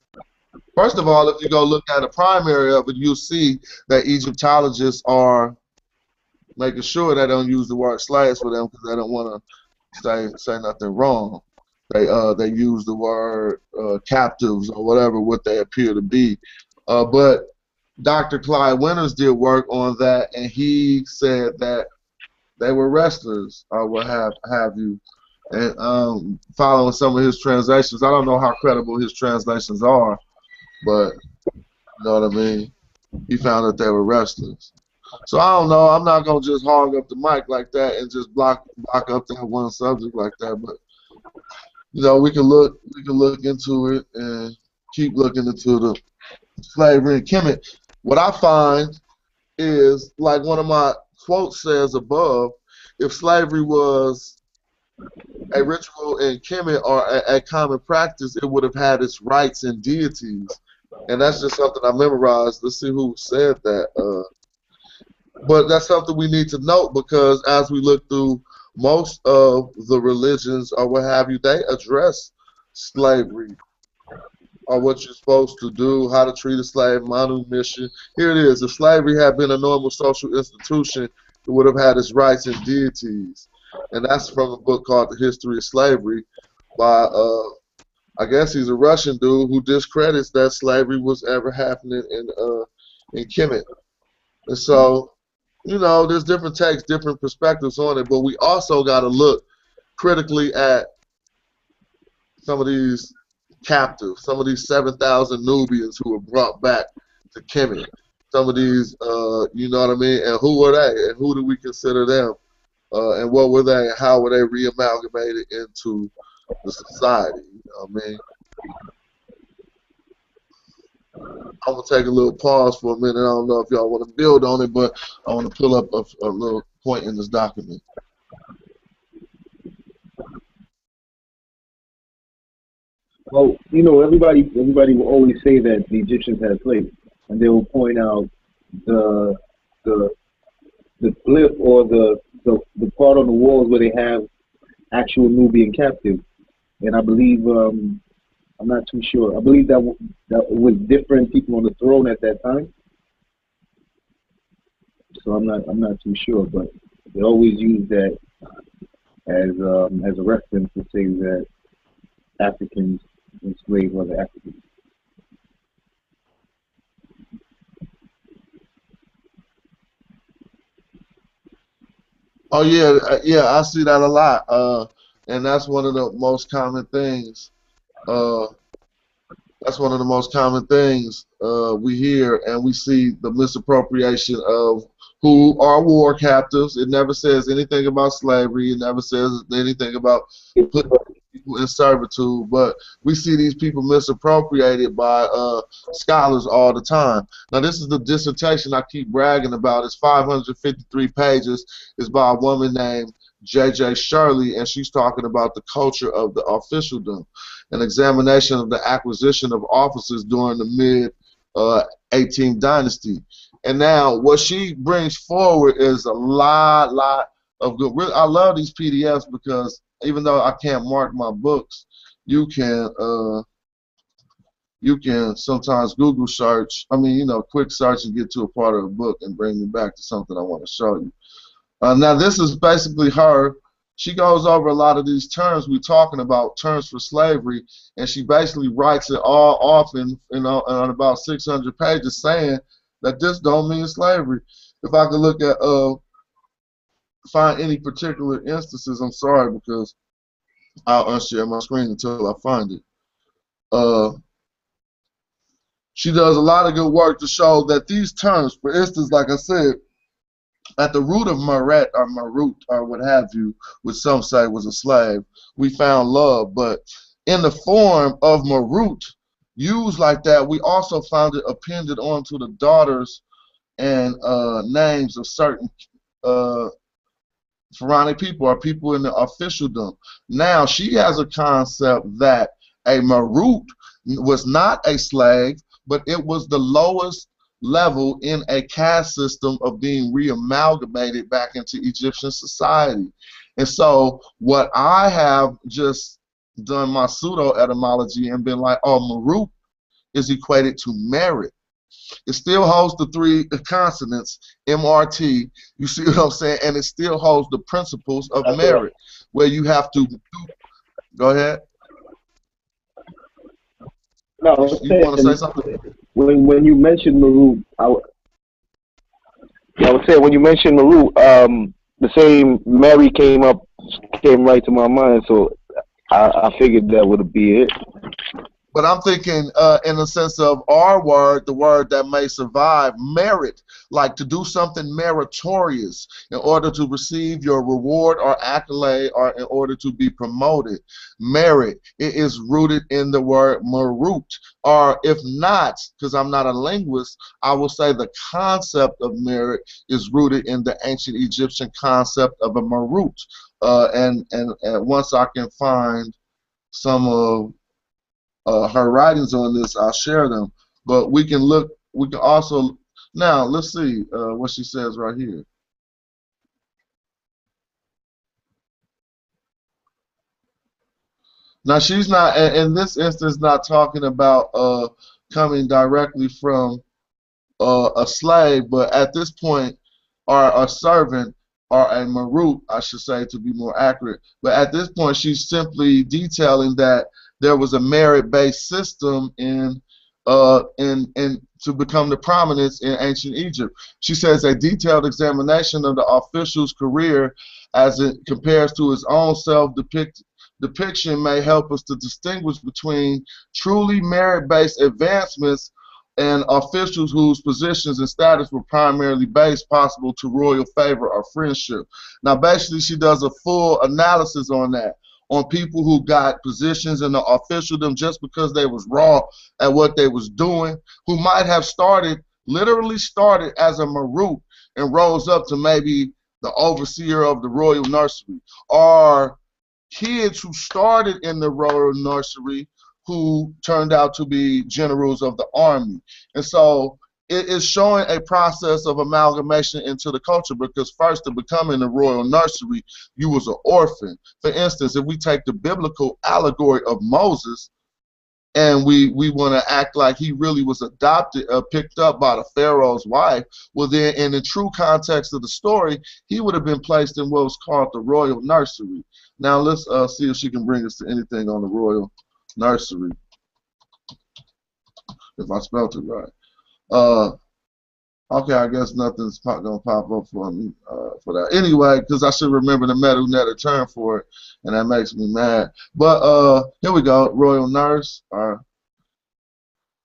First of all, if you go look at the primary of it, you'll see that Egyptologists are making sure they don't use the word slaves for them because they don't want to say say nothing wrong. They uh they use the word uh, captives or whatever what they appear to be. Uh, but Dr. Clyde Winters did work on that, and he said that they were wrestlers or what have have you. And um, following some of his translations, I don't know how credible his translations are, but you know what I mean. He found that they were wrestlers. So I don't know. I'm not gonna just hog up the mic like that and just block block up that one subject like that. But you know, we can look we can look into it and keep looking into the slavery and Kemet. What I find is like one of my quotes says above, if slavery was a ritual in Kemet or a, a common practice, it would have had its rights and deities. And that's just something I memorized. Let's see who said that. Uh, but that's something we need to note because as we look through most of the religions or what have you, they address slavery or what you're supposed to do, how to treat a slave, manumission. Here it is. If slavery had been a normal social institution, it would have had its rights and deities. And that's from a book called The History of Slavery by, uh, I guess he's a Russian dude who discredits that slavery was ever happening in uh, in Kemet. And so you know, there's different takes, different perspectives on it, but we also got to look critically at some of these captives, some of these 7,000 Nubians who were brought back to Kemet. Some of these, uh, you know what I mean? And who were they? And who do we consider them? Uh, and what were they? And how were they reamalgamated into the society? You know what I mean? I'm gonna take a little pause for a minute. I don't know if y'all want to build on it, but I want to pull up a, a little point in this document. Well, you know, everybody everybody will always say that the Egyptians had slaves, and they will point out the the the clip or the, the the part on the walls where they have actual Nubian captives, and I believe um, I'm not too sure. I believe that w- that was different people on the throne at that time. So I'm not I'm not too sure, but they always use that as um, as a reference to say that Africans enslaved other Africans. Oh yeah, uh, yeah, I see that a lot, uh, and that's one of the most common things. Uh, that's one of the most common things uh, we hear, and we see the misappropriation of who are war captives. It never says anything about slavery. It never says anything about putting people in servitude. But we see these people misappropriated by uh, scholars all the time. Now, this is the dissertation I keep bragging about. It's 553 pages. It's by a woman named J.J. Shirley, and she's talking about the culture of the officialdom, an examination of the acquisition of offices during the mid uh, 18th dynasty. And now, what she brings forward is a lot, lot of good. I love these PDFs because even though I can't mark my books, you can uh, you can sometimes Google search. I mean, you know, quick search and get to a part of a book and bring me back to something I want to show you. Uh, now, this is basically her. She goes over a lot of these terms we're talking about, terms for slavery, and she basically writes it all off in, in, on about 600 pages saying that this don't mean slavery. If I could look at, uh, find any particular instances, I'm sorry because I'll unshare my screen until I find it. Uh, she does a lot of good work to show that these terms, for instance, like I said, at the root of Maret or Marut or what have you, which some say was a slave, we found love. But in the form of Marut, used like that, we also found it appended onto the daughters and uh, names of certain uh, Pharaonic people are people in the officialdom. Now, she has a concept that a Marut was not a slave, but it was the lowest level in a caste system of being reamalgamated back into Egyptian society. And so, what I have just done my pseudo etymology and been like, oh, Marut is equated to merit. It still holds the three consonants, MRT. You see what I'm saying? And it still holds the principles of That's merit, right. where you have to. Go ahead. No, You want to say something? when when you mentioned Maru, I, w- yeah, I was saying when you mentioned Maru, um, the same Mary came up, came right to my mind. So I, I figured that would be it. But I'm thinking uh, in the sense of our word, the word that may survive, merit, like to do something meritorious in order to receive your reward or accolade or in order to be promoted. Merit, it is rooted in the word marut. Or if not, because I'm not a linguist, I will say the concept of merit is rooted in the ancient Egyptian concept of a marut. Uh, and, and, and once I can find some of uh, her writings on this, I'll share them. But we can look, we can also, now let's see uh, what she says right here. Now she's not, in this instance, not talking about uh, coming directly from uh, a slave, but at this point, or a servant, or a marut, I should say, to be more accurate. But at this point, she's simply detailing that there was a merit-based system in uh, in in to become the prominence in ancient Egypt. She says a detailed examination of the official's career as it compares to his own self depict, depiction may help us to distinguish between truly merit-based advancements and officials whose positions and status were primarily based possible to royal favor or friendship. Now basically she does a full analysis on that on people who got positions in the officialdom just because they was raw at what they was doing, who might have started, literally started as a marut and rose up to maybe the overseer of the royal nursery, or kids who started in the royal nursery who turned out to be generals of the army. And so it is showing a process of amalgamation into the culture because first to become in the royal nursery you was an orphan. For instance if we take the biblical allegory of moses and we we want to act like he really was adopted uh, picked up by the pharaoh's wife well then in the true context of the story he would have been placed in what was called the royal nursery. Now let's uh, see if she can bring us to anything on the royal nursery. If i spelled it right uh, okay, I guess nothing's pop, gonna pop up for me uh, for that. Anyway, because I should remember the Medu Neter term for it, and that makes me mad. But uh, here we go, Royal Nurse. Uh,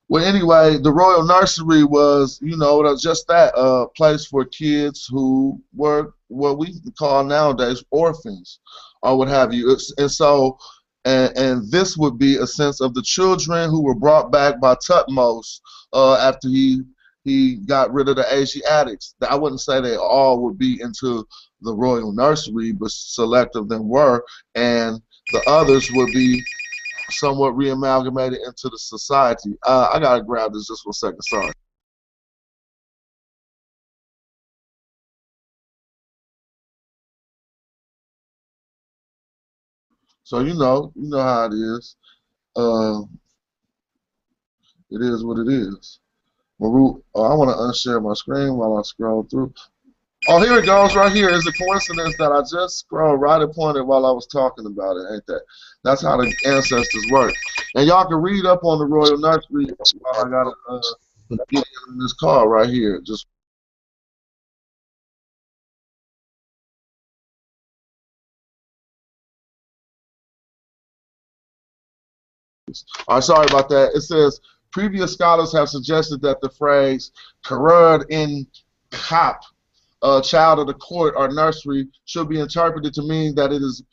well, anyway, the Royal Nursery was, you know, just that uh, place for kids who were what we call nowadays orphans, or what have you. And so, and, and this would be a sense of the children who were brought back by Tutmos uh, after he he got rid of the Asiatics. I wouldn't say they all would be into the royal nursery, but select of them were, and the others would be somewhat reamalgamated into the society. Uh, I gotta grab this just for a second. Sorry. So you know, you know how it is. Uh, it is what it is. Maru, oh, I want to unshare my screen while I scroll through. Oh, here it goes right here. It's a coincidence that I just scrolled right upon it while I was talking about it, ain't that? That's how the ancestors work. And y'all can read up on the Royal Nursery while I got uh, get in this car right here. Just All right, sorry about that. It says previous scholars have suggested that the phrase "karud in kap," uh, child of the court or nursery, should be interpreted to mean that it is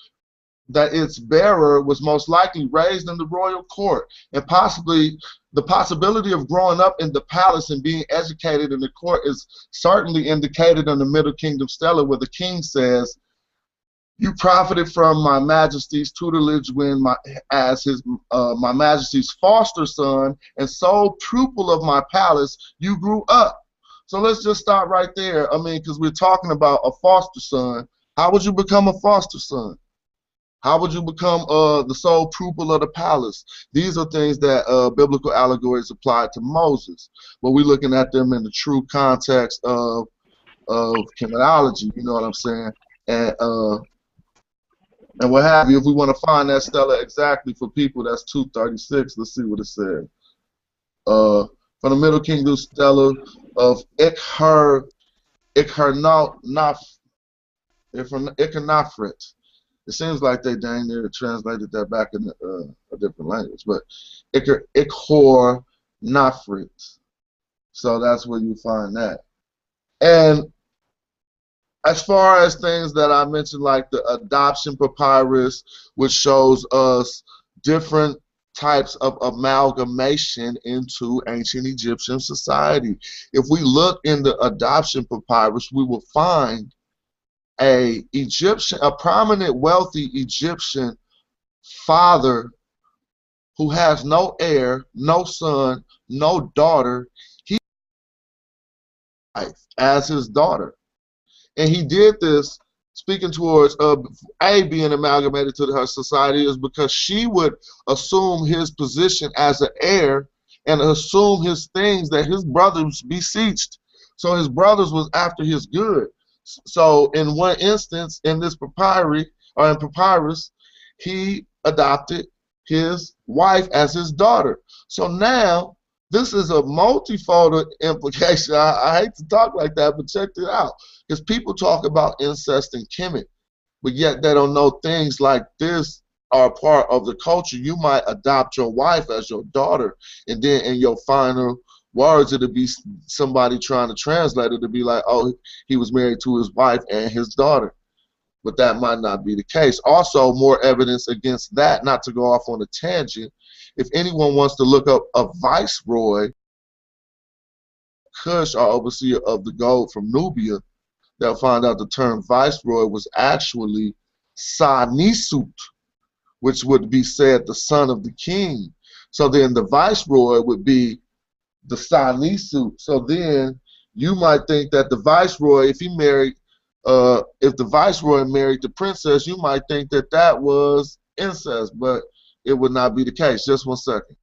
that its bearer was most likely raised in the royal court, and possibly the possibility of growing up in the palace and being educated in the court is certainly indicated in the Middle Kingdom Stela, where the king says, you profited from my majesty's tutelage when my as his uh, my majesty's foster son and sole pupil of my palace you grew up so let's just start right there i mean because we're talking about a foster son how would you become a foster son how would you become uh, the sole pupil of the palace? These are things that uh, biblical allegories apply to Moses, but we're looking at them in the true context of of criminology. You know what I'm saying? And uh, and what have you. If we want to find that Stela exactly for people, that's 236. Let's see what it said. Uh, from the Middle Kingdom Stela, of Ikher Ikernaf Ikernafrit. It seems like they dang near translated that back in uh, a different language, but Ikhor Nafrit. So that's where you find that. And as far as things that I mentioned, like the adoption papyrus, which shows us different types of amalgamation into ancient Egyptian society. If we look in the adoption papyrus, we will find a Egyptian, a prominent, wealthy Egyptian father who has no heir, no son, no daughter. He as his daughter, and he did this speaking towards uh, a being amalgamated to her society is because she would assume his position as an heir and assume his things that his brothers beseeched. So his brothers was after his good. So in one instance, in this papyri or in papyrus, he adopted his wife as his daughter. So now this is a multifold implication. I, I, hate to talk like that, but check it out. Because people talk about incest and Kemet, but yet they don't know things like this are part of the culture. You might adopt your wife as your daughter, and then in your final words, it'll be somebody trying to translate it to be like, oh, he was married to his wife and his daughter. But that might not be the case. Also, more evidence against that, not to go off on a tangent, if anyone wants to look up a viceroy, Kush, our overseer of the gold from Nubia, they'll find out the term viceroy was actually Sanisut, which would be said the son of the king. So then the viceroy would be the Sanisut. So then you might think that the viceroy, if he married, uh, if the viceroy married the princess, you might think that that was incest, but it would not be the case. Just one second.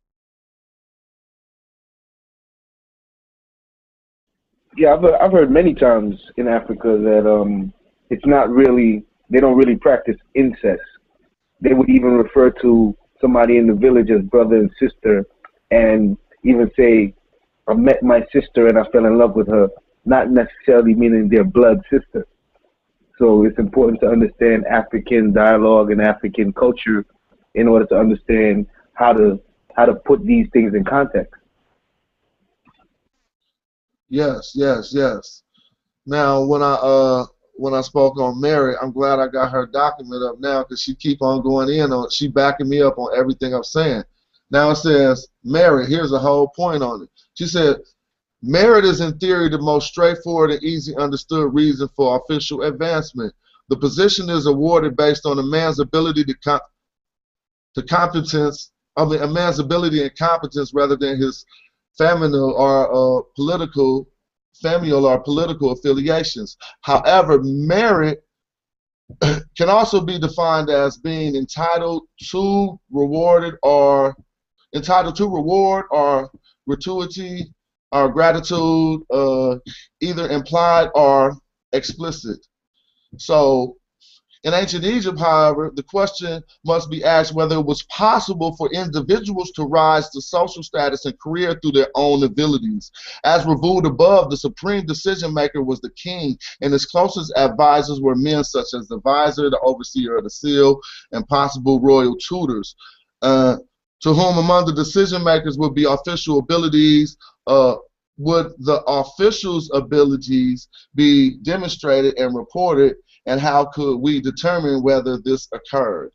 Yeah, I've I've heard many times in Africa that um it's not really they don't really practice incest. They would even refer to somebody in the village as brother and sister, and even say, "I met my sister and I fell in love with her," not necessarily meaning their blood sister. So it's important to understand African dialogue and African culture in order to understand how to how to put these things in context. Yes, yes, yes. Now, when I uh when I spoke on Mary, I'm glad I got her document up now because she keep on going in on she backing me up on everything I'm saying. Now it says Mary. Here's a whole point on it. She said merit is in theory the most straightforward and easy understood reason for official advancement. The position is awarded based on a man's ability to com to competence of the a man's ability and competence rather than his familial or uh, political familial or political affiliations. However, merit can also be defined as being entitled to rewarded or entitled to reward or gratuity or gratitude, uh, either implied or explicit. So in ancient Egypt, however, the question must be asked whether it was possible for individuals to rise to social status and career through their own abilities. As revealed above, the supreme decision maker was the king, and his closest advisors were men such as the vizier, the overseer of the seal, and possible royal tutors. Uh, to whom among the decision makers would be official abilities, uh, would the officials' abilities be demonstrated and reported and how could we determine whether this occurred?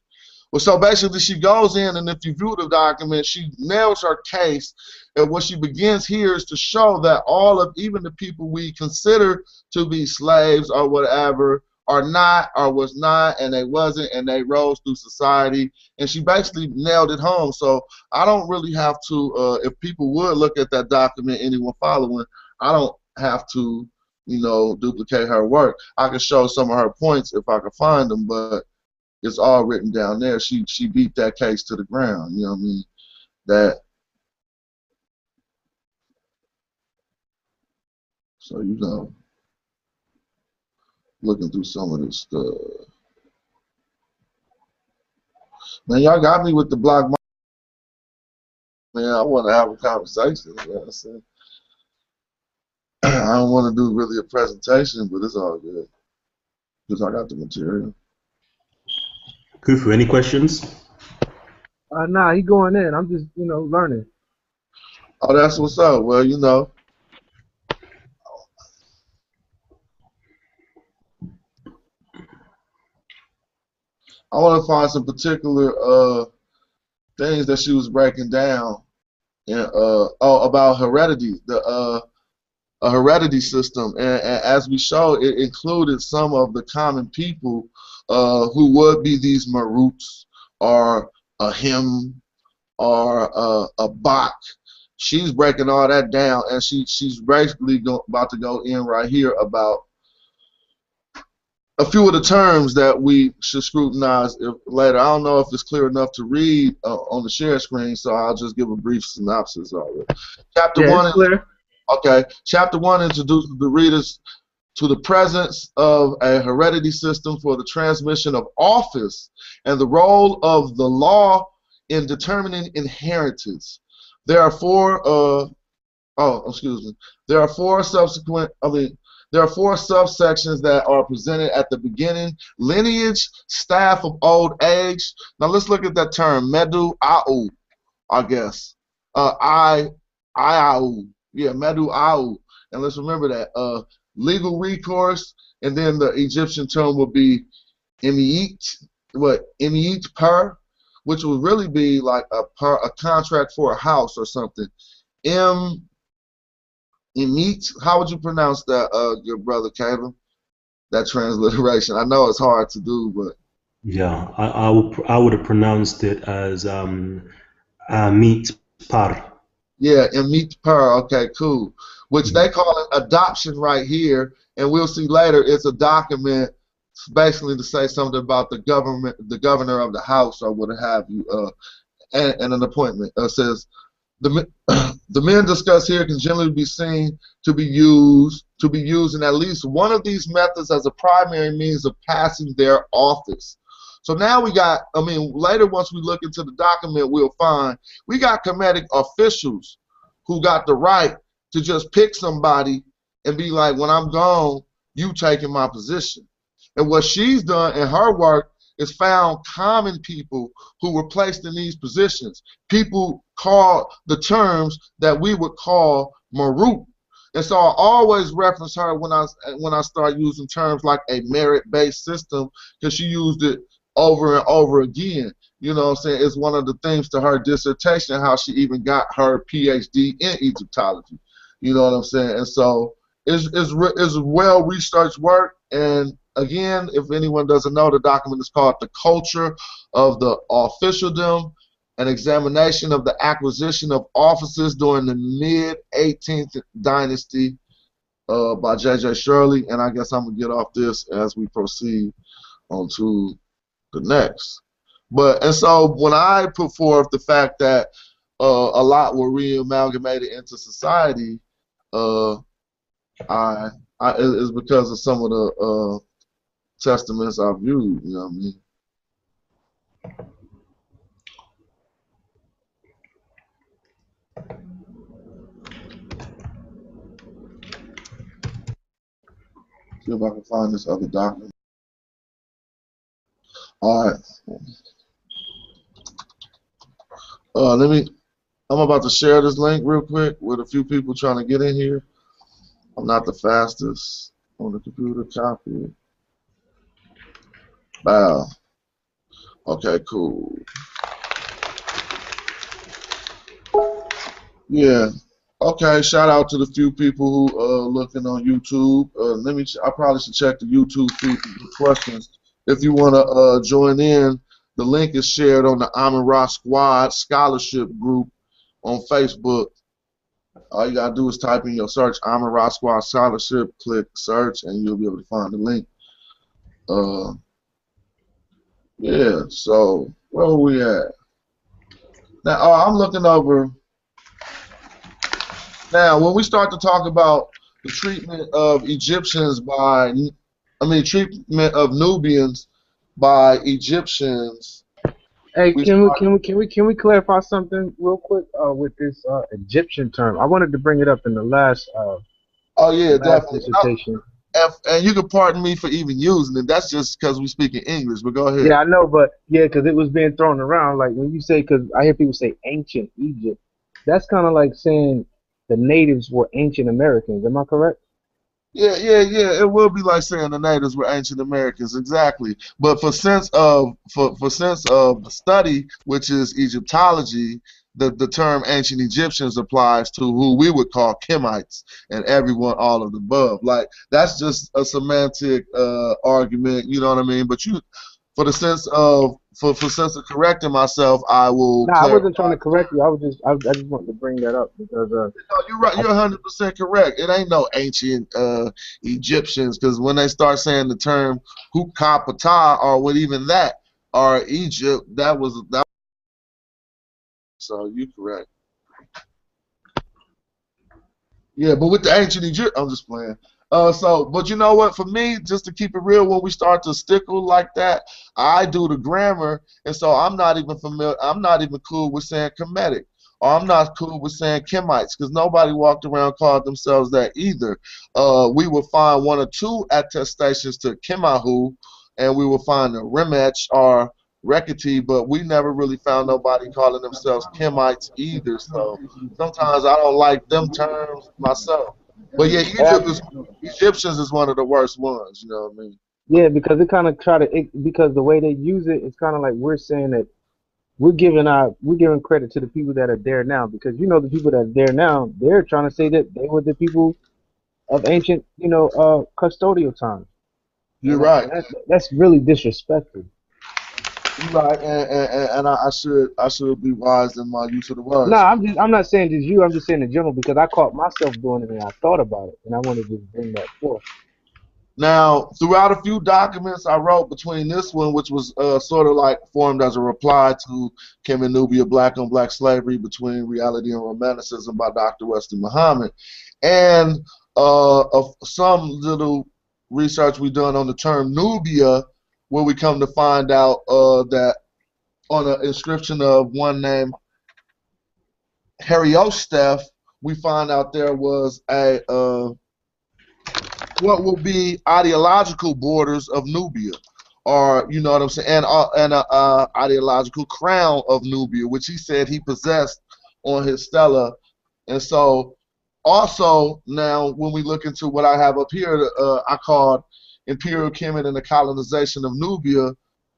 Well, so basically, she goes in, and if you view the document, she nails her case. And what she begins here is to show that all of, even the people we consider to be slaves or whatever, are not or was not and they wasn't and they rose through society and she basically nailed it home so i don't really have to uh, if people would look at that document anyone following i don't have to you know, duplicate her work. I can show some of her points if I can find them, but it's all written down there. She she beat that case to the ground. You know what I mean? That. So you know, looking through some of this stuff. Man, y'all got me with the block. Man, I want to have a conversation. You know? I don't want to do really a presentation, but it's all good because I got the material. Kufu, any questions? Uh, nah, he going in. I'm just, you know, learning. Oh, that's what's up. Well, you know, I want to find some particular uh things that she was breaking down, and uh oh about heredity, the uh a heredity system, and, and as we showed, it included some of the common people uh who would be these maruts or a him or a, a bak. She's breaking all that down, and she she's basically go, about to go in right here about a few of the terms that we should scrutinize if, later. I don't know if it's clear enough to read uh, on the share screen, so I'll just give a brief synopsis of it. Chapter Yeah, one. is- clear. Okay. Chapter one introduces the readers to the presence of a heredity system for the transmission of office and the role of the law in determining inheritance. There are four. Uh, oh, excuse me. There are four subsequent. I mean, there are four subsections that are presented at the beginning: lineage, staff of old age. Now let's look at that term, medu au, I guess. Uh, I, I. Yeah, medu au. And let's remember that. Uh, legal recourse, and then the Egyptian term would be emiit, what emiit per, which would really be like a per, a contract for a house or something. M emiit. How would you pronounce that, uh, your brother Caleb? That transliteration. I know it's hard to do, but Yeah, I, I would I would have pronounced it as um, Amit Par. Yeah, and meet the per. Okay, cool. Which they call it adoption right here, and we'll see later. It's a document, basically to say something about the government, the governor of the house, or what have you, uh, and, and an appointment. Uh, says the the men discussed here can generally be seen to be used to be used in at least one of these methods as a primary means of passing their office. So now we got, I mean, later once we look into the document, we'll find we got Kemetic officials who got the right to just pick somebody and be like, when I'm gone, you taking my position. And what she's done in her work is found common people who were placed in these positions. People call the terms that we would call Marut. And so I always reference her when I when I start using terms like a merit-based system because she used it over and over again. You know what I'm saying? It's one of the things to her dissertation how she even got her PhD in Egyptology. You know what I'm saying? And so it's, it's, it's well researched work. And again, if anyone doesn't know, the document is called The Culture of the Officialdom, an examination of the acquisition of offices during the mid 18th dynasty uh, by J.J. Shirley. And I guess I'm going to get off this as we proceed on to the next. But and so when I put forth the fact that uh, a lot were re-amalgamated into society, uh, I, I it's because of some of the uh, testaments I've viewed. You know what I mean? See if I can find this other document. All right. Uh, let me. I'm about to share this link real quick with a few people trying to get in here. I'm not the fastest on the computer. Copy. Wow. Okay, cool. Yeah. Okay. Shout out to the few people who uh looking on YouTube. Uh, let me. I probably should check the YouTube feed for questions. If you want to uh join in, the link is shared on the Amin Ra Squad Scholarship Group on Facebook. All you gotta do is type in your search Amin Ra Squad Scholarship, click search, and you'll be able to find the link. Uh, yeah. So where were we at? Now, oh, I'm looking over. Now, when we start to talk about the treatment of Egyptians by, I mean, treatment of Nubians by Egyptians. Hey, We can we can we can we can we clarify something real quick uh, with this uh, Egyptian term? I wanted to bring it up in the last uh, Oh yeah, definitely. Dissertation. and, and you can pardon me for even using it. That's just because we speak in English. But go ahead. Yeah, I know, but yeah, because it was being thrown around. Like when you say, because I hear people say ancient Egypt, that's kind of like saying the natives were ancient Americans. Am I correct? Yeah, yeah, yeah. It will be like saying the natives were ancient Americans, exactly. But for sense of for, for sense of study, which is Egyptology, the, the term ancient Egyptians applies to who we would call Kemites and everyone all of the above. Like that's just a semantic uh, argument, you know what I mean? But you for the sense of for, for sense of correcting myself, I will Nah, I wasn't trying to correct you. I was just, I, I just wanted to bring that up because, uh, No, you're right. You're 100 percent correct. It ain't no ancient uh, Egyptians because when they start saying the term Hukapata or what even that or Egypt, that was that. So you correct. Yeah, but with the ancient Egypt, I'm just playing. Uh, so, but you know what? For me, just to keep it real, when we start to stickle like that, I do the grammar, and so I'm not even familiar. I'm not even cool with saying Kemetic, or I'm not cool with saying Kemites, because nobody walked around called themselves that either. Uh, we will find one or two attestations to Kemahu, and we will find a Remech or Rekati, but we never really found nobody calling themselves Kemites either. So sometimes I don't like them terms myself. But yeah, Egypt is, Egyptians is one of the worst ones. You know what I mean? yeah, because it kind of try to, it, because the way they use it, it's kind of like we're saying that we're giving our, we're giving credit to the people that are there now because you know the people that are there now, they're trying to say that they were the people of ancient, you know, uh, custodial times. You're right. That's, that's really disrespectful. Right, and, and, and- I, I should I should be wise in my use of the words. No, I'm just, I'm not saying just you. I'm just saying in general because I caught myself doing it and I thought about it and I wanted to bring that forth. Now, throughout a few documents I wrote between this one, which was uh, sort of like formed as a reply to Kemet and Nubia, Black on Black Slavery Between Reality and Romanticism by Dr. Wesley Muhammad, and uh, of some little research we've done on the term Nubia, where we come to find out uh, that on an inscription of one named Heriosteph, we find out there was a uh, what will be ideological borders of Nubia, or you know what I'm saying, and uh, and a uh, ideological crown of Nubia, which he said he possessed on his stela, and so also now when we look into what I have up here, uh, I called Imperial Kemet and the colonization of Nubia.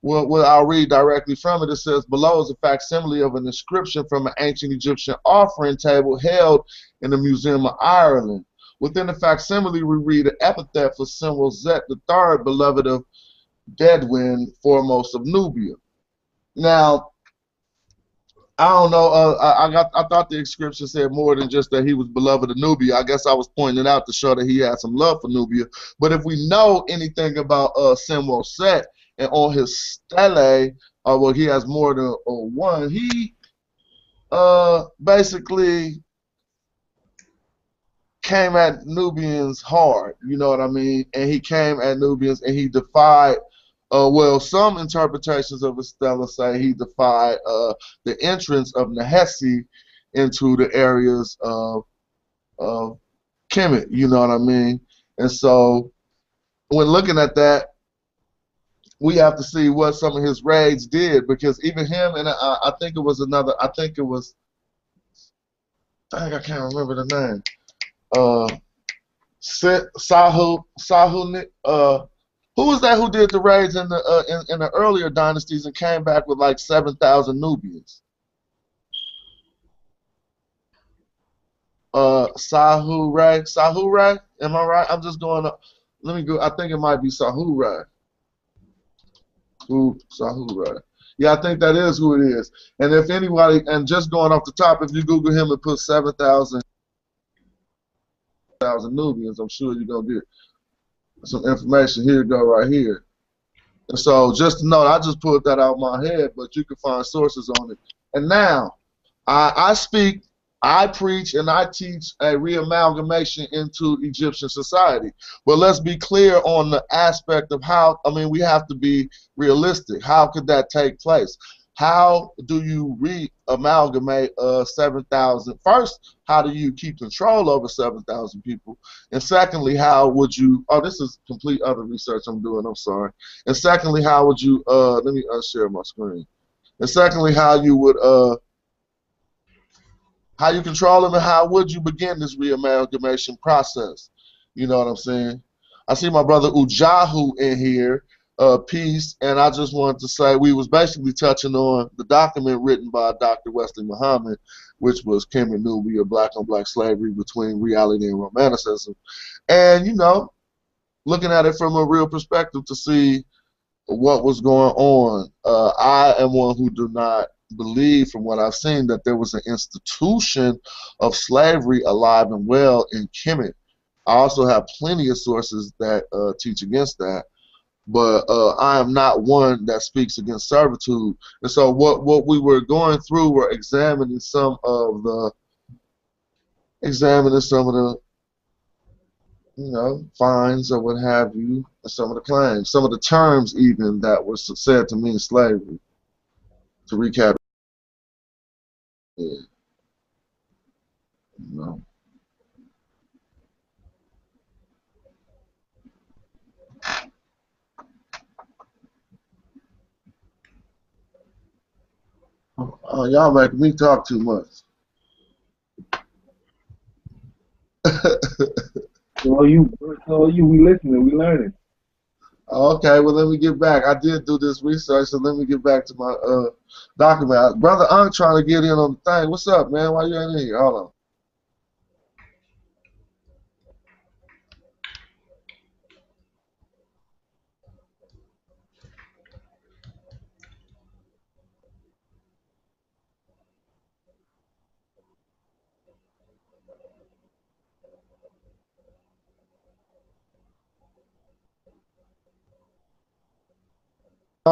Well, well, I'll read directly from it. It says, Below is a facsimile of an inscription from an ancient Egyptian offering table held in the Museum of Ireland. Within the facsimile, we read an epithet for Senusret III, beloved of Bedouin, foremost of Nubia. Now, I don't know. Uh, I, I got. I thought the inscription said more than just that he was beloved of Nubia. I guess I was pointing out to show that he had some love for Nubia. But if we know anything about uh, Senusret and on his stele, uh, well, he has more than uh, one. He uh, basically came at Nubians hard, you know what I mean? And he came at Nubians and he defied, uh, well, some interpretations of his stela say he defied uh, the entrance of Nehesi into the areas of, of Kemet, you know what I mean? And so when looking at that, we have to see what some of his raids did because even him and I, I think it was another, I think it was, dang, I can't remember the name uh, Sa- Sahu Sahu uh, who was that who did the raids in the uh, in, in the earlier dynasties and came back with like seven thousand Nubians? Uh, Sahure, Sahu Ray, am I right? I'm just going up. Let me go. I think it might be Sahure. Who Sahure? Yeah, I think that is who it is. And if anybody, and just going off the top, if you Google him and put seven thousand thousand Nubians, I'm sure you're gonna get some information. Here you go, right here. And so, just to note, I just pulled that out of my head, but you can find sources on it. And now, I, I speak, I preach, and I teach a reamalgamation into Egyptian society. But let's be clear on the aspect of how. I mean, we have to be realistic. How could that take place? How do you re-amalgamate uh, 7,000? First, how do you keep control over 7,000 people? And secondly, how would you, oh, this is complete other research I'm doing, I'm sorry. And secondly, how would you, uh, let me unshare my screen. And secondly, how you would, uh, how you control them and how would you begin this re-amalgamation process? You know what I'm saying? I see my brother Ujahu in here uh, piece, and I just wanted to say we was basically touching on the document written by Dr. Wesley Muhammad, which was Kemet Nubia, Black on Black Slavery Between Reality and Romanticism, and you know, looking at it from a real perspective to see what was going on. Uh, I am one who do not believe, from what I've seen, that there was an institution of slavery alive and well in Kemet. I also have plenty of sources that uh, teach against that but uh, I am not one that speaks against servitude. And so what what we were going through were examining some of the examining some of the you know fines or what have you, some of the claims, some of the terms even that were said to mean slavery. To recap. Yeah. You Oh, y'all make me talk too much. so you, so you, we listening, we learning. Okay, well let me get back. I did do this research, so let me get back to my uh, document. Brother, I'm trying to get in on the thing. What's up, man? Why you ain't in here? Hold on.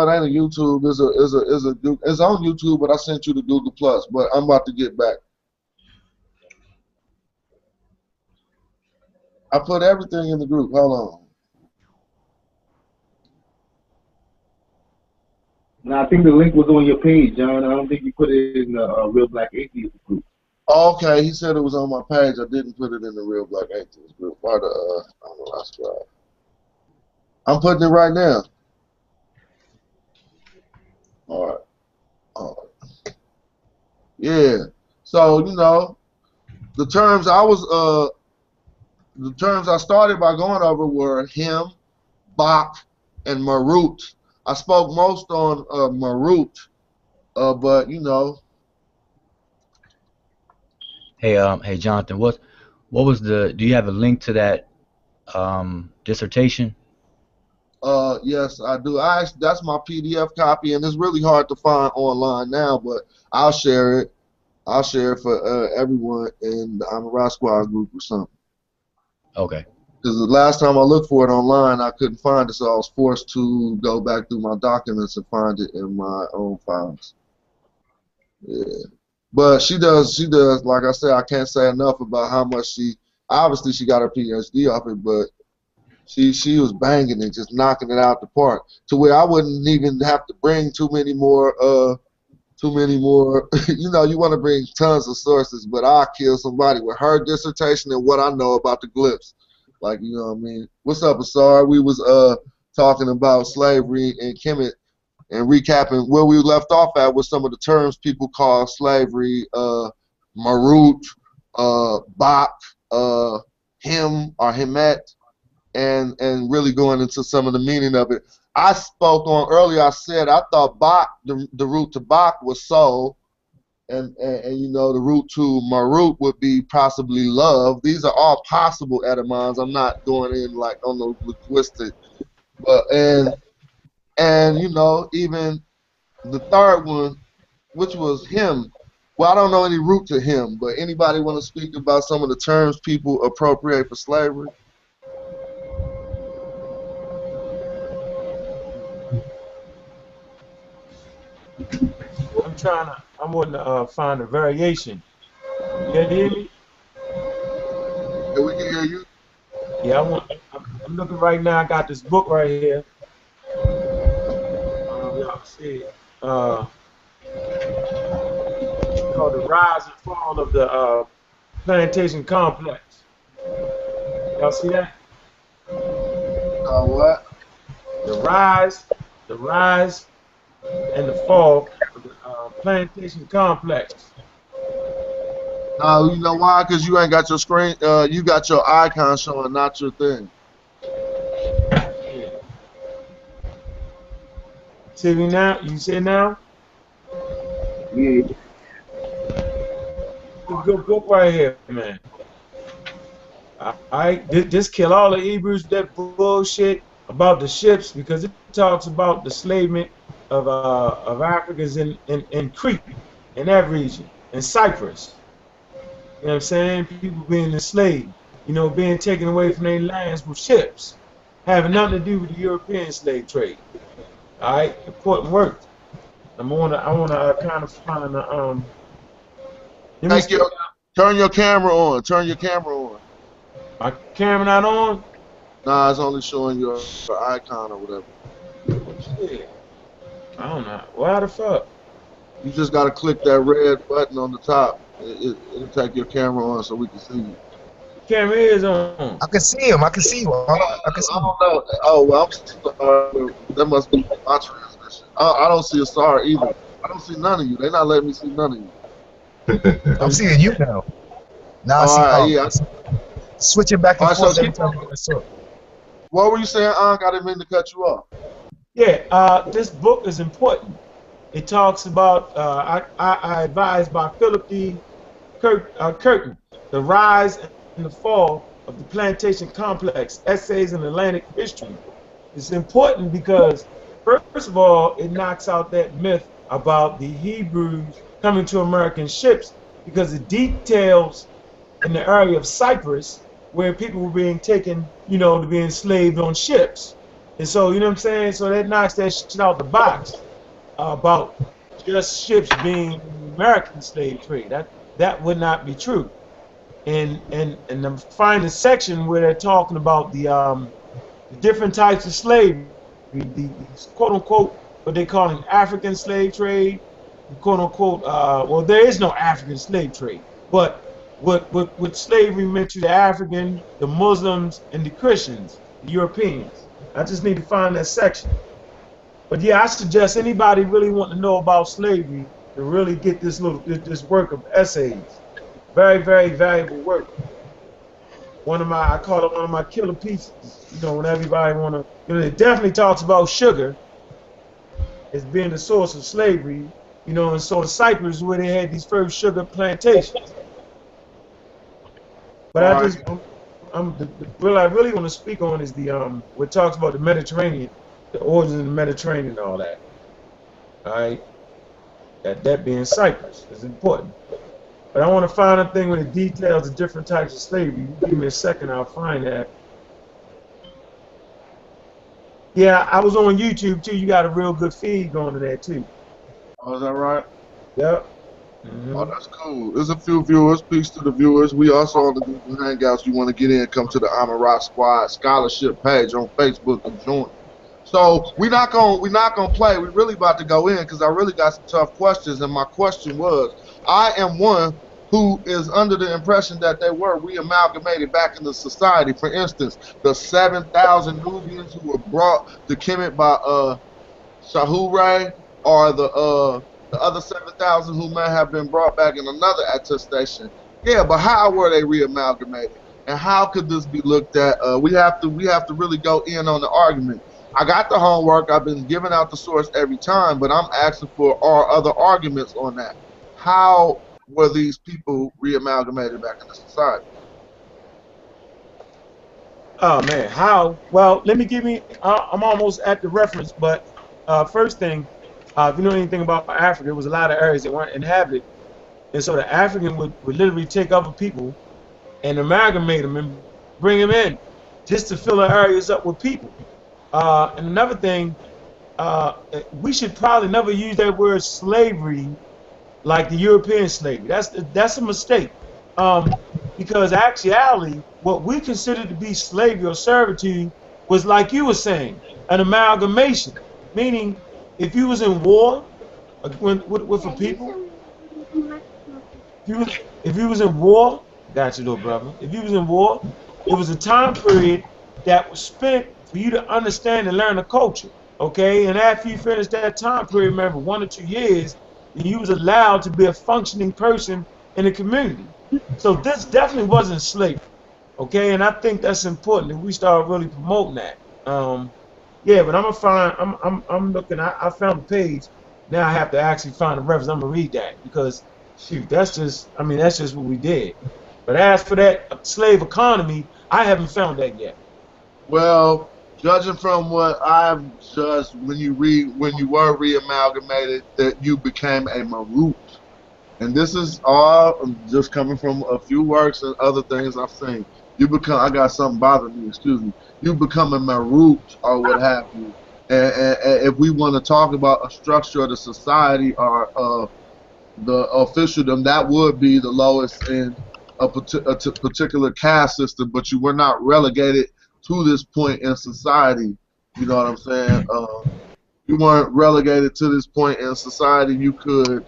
It ain't a YouTube. It's a a a it's on YouTube, but I sent you to Google Plus. But I'm about to get back. I put everything in the group. Hold on. No, I think the link was on your page, John. I don't think you put it in the uh, Real Black Atheist group. Okay, he said it was on my page. I didn't put it in the Real Black Atheist group. Why the uh, I don't know. I'm putting it right now. All right. Yeah. So you know, the terms I was uh, the terms I started by going over were him, bak, and Marut. I spoke most on uh, Marut, uh, but you know. Hey, um, hey, Jonathan, what, what was the? Do you have a link to that um, dissertation? Uh, yes, I do. I that's my PDF copy, and it's really hard to find online now, but I'll share it. I'll share it for uh, everyone in the Amara Squad group or something. Okay. Because the last time I looked for it online, I couldn't find it, so I was forced to go back through my documents and find it in my own files. Yeah. But she does, she does, like I said, I can't say enough about how much she, obviously she got her PhD off it, but she she was banging it, just knocking it out the park, to where I wouldn't even have to bring too many more uh too many more. you know, you want to bring tons of sources, but I'll kill somebody with her dissertation and what I know about the glyphs. Like, you know what I mean? What's up, Asar? We was uh talking about slavery and Kemet and recapping where we left off at with some of the terms people call slavery, uh, marut, uh, bak, uh, him or himet, and and really going into some of the meaning of it. I spoke on earlier. I said I thought bak, the, the root to bak was soul, and, and, and you know the root to Marut would be possibly love. These are all possible etymons. I'm not going in like on the linguistic, but and and you know even the third one, which was him. Well, I don't know any root to him, but anybody want to speak about some of the terms people appropriate for slavery? I'm trying to. I'm wanting to uh, find a variation. You hear me? Yeah, we can hear you. Yeah, I want. I'm, looking right now. I got this book right here. Um, y'all see it. Uh, called The Rise and Fall of the uh, Plantation Complex. Y'all see that? Uh, what? The rise, the rise, and the fall of the uh, Plantation Complex. No, you know why? Because you ain't got your screen. Uh, you got your icon showing, not your thing. Yeah. See me now? You see now? Yeah. Good book right here, man. I, I just kill all the Hebrews that bullshit about the ships because it talks about the enslavement of uh of Africans in, in, in Crete in that region in Cyprus. You know what I'm saying? People being enslaved, you know, being taken away from their lands with ships, having nothing to do with the European slave trade. All right, important work. I'm gonna I wanna uh, kind of find the um. Thank you. Turn your camera on. Turn your camera on. My camera not on? Nah, it's only showing your, your icon or whatever. Shit. I don't know. Why the fuck? You just gotta click that red button on the top. It, it, it'll take your camera on so we can see you. Camera is on. I can see him. I can see you. I, I can see I him. don't know. Oh, well, I'm sorry. That must be my transmission. I, I don't see a star either. I don't see none of you. They're not letting me see none of you. I'm seeing you now. Now I see. Alright, um, yeah. Switching back and Alright, forth every keep- time you get a sword. What were you saying, Unc? I didn't mean to cut you off. Yeah, uh, this book is important. It talks about, uh, I, I, advised by Philip D. Uh, Curtin, The Rise and the Fall of the Plantation Complex, Essays in Atlantic History. It's important because, first of all, it knocks out that myth about the Hebrews coming to American ships because it details in the area of Cyprus where people were being taken, you know, to be enslaved on ships. And so, you know what I'm saying? So that knocks that shit out the box about just ships being American slave trade. That that would not be true. And and and I'm finding section where they're talking about the um the different types of slavery, the, the quote unquote what they call an African slave trade, quote unquote. Uh, well, there is no African slave trade, but what what what slavery meant to the African, the Muslims, and the Christians, the Europeans. I just need to find that section. But yeah, I suggest anybody really want to know about slavery to really get this little this, work of essays. Very, very valuable work. One of my I call it one of my killer pieces. You know, when everybody wanna you know, it definitely talks about sugar as being the source of slavery, you know, and so the Cyprus where they had these first sugar plantations. But I just I'm, the, the, what I really want to speak on is the um what talks about the Mediterranean, the origins of the Mediterranean and all that. All right, that that being Cyprus is important. But I want to find a thing with the details of different types of slavery. You give me a second, I'll find that. Yeah, I was on YouTube too. You got a real good feed going to that too. Oh, is that right? Yep. Mhm. Oh, that's cool. There's a few viewers. Peace to the viewers. We also on the Google Hangouts. You want to get in, come to the Amarat Squad scholarship page on Facebook and join. So we're not gonna we're not gonna play. We're really about to go in because I really got some tough questions. And my question was, I am one who is under the impression that they were reamalgamated back into society. For instance, the 7,000 Nubians who were brought to Kemet by uh, Shahure or the uh, the other 7,000 who may have been brought back in another attestation. Yeah, but how were they reamalgamated? And how could this be looked at? Uh, we have to we have to really go in on the argument. I got the homework. I've been giving out the source every time, but I'm asking for our other arguments on that. How were these people reamalgamated back into society? Oh man, how? Well, let me give me. I'm almost at the reference, but uh, first thing, uh, if you know anything about Africa, there was a lot of areas that weren't inhabited, and so the African would, would literally take other people and amalgamate them and bring them in, just to fill the areas up with people. Uh, and another thing, uh, we should probably never use that word slavery like the European slavery. That's that's a mistake. Um, because actually, what we consider to be slavery or servitude was like you were saying, an amalgamation. Meaning, if you was in war uh, with, with, with a people, If you was if you was in war, got you, little brother. If you was in war, it was a time period that was spent for you to understand and learn the culture. Okay, and after you finished that time period, remember one or two years, then you was allowed to be a functioning person in the community. So this definitely wasn't slavery. Okay, and I think that's important that we start really promoting that. Um, yeah, but I'm gonna find. I'm I'm I'm looking. I, I found the page. Now I have to actually find the reference. I'm gonna read that because shoot, that's just. I mean, that's just what we did. But as for that slave economy, I haven't found that yet. Well, judging from what I've judged when you read when you were reamalgamated, that you became a Marut. And this is all just coming from a few works and other things I've seen. You become I got something bothering me, excuse me. You becoming my Marut or what have you. And, and, and if we want to talk about a structure of the society or uh, the officialdom, that would be the lowest in a, particular caste system, but you were not relegated to this point in society. You know what I'm saying? Um, you weren't relegated to this point in society. You could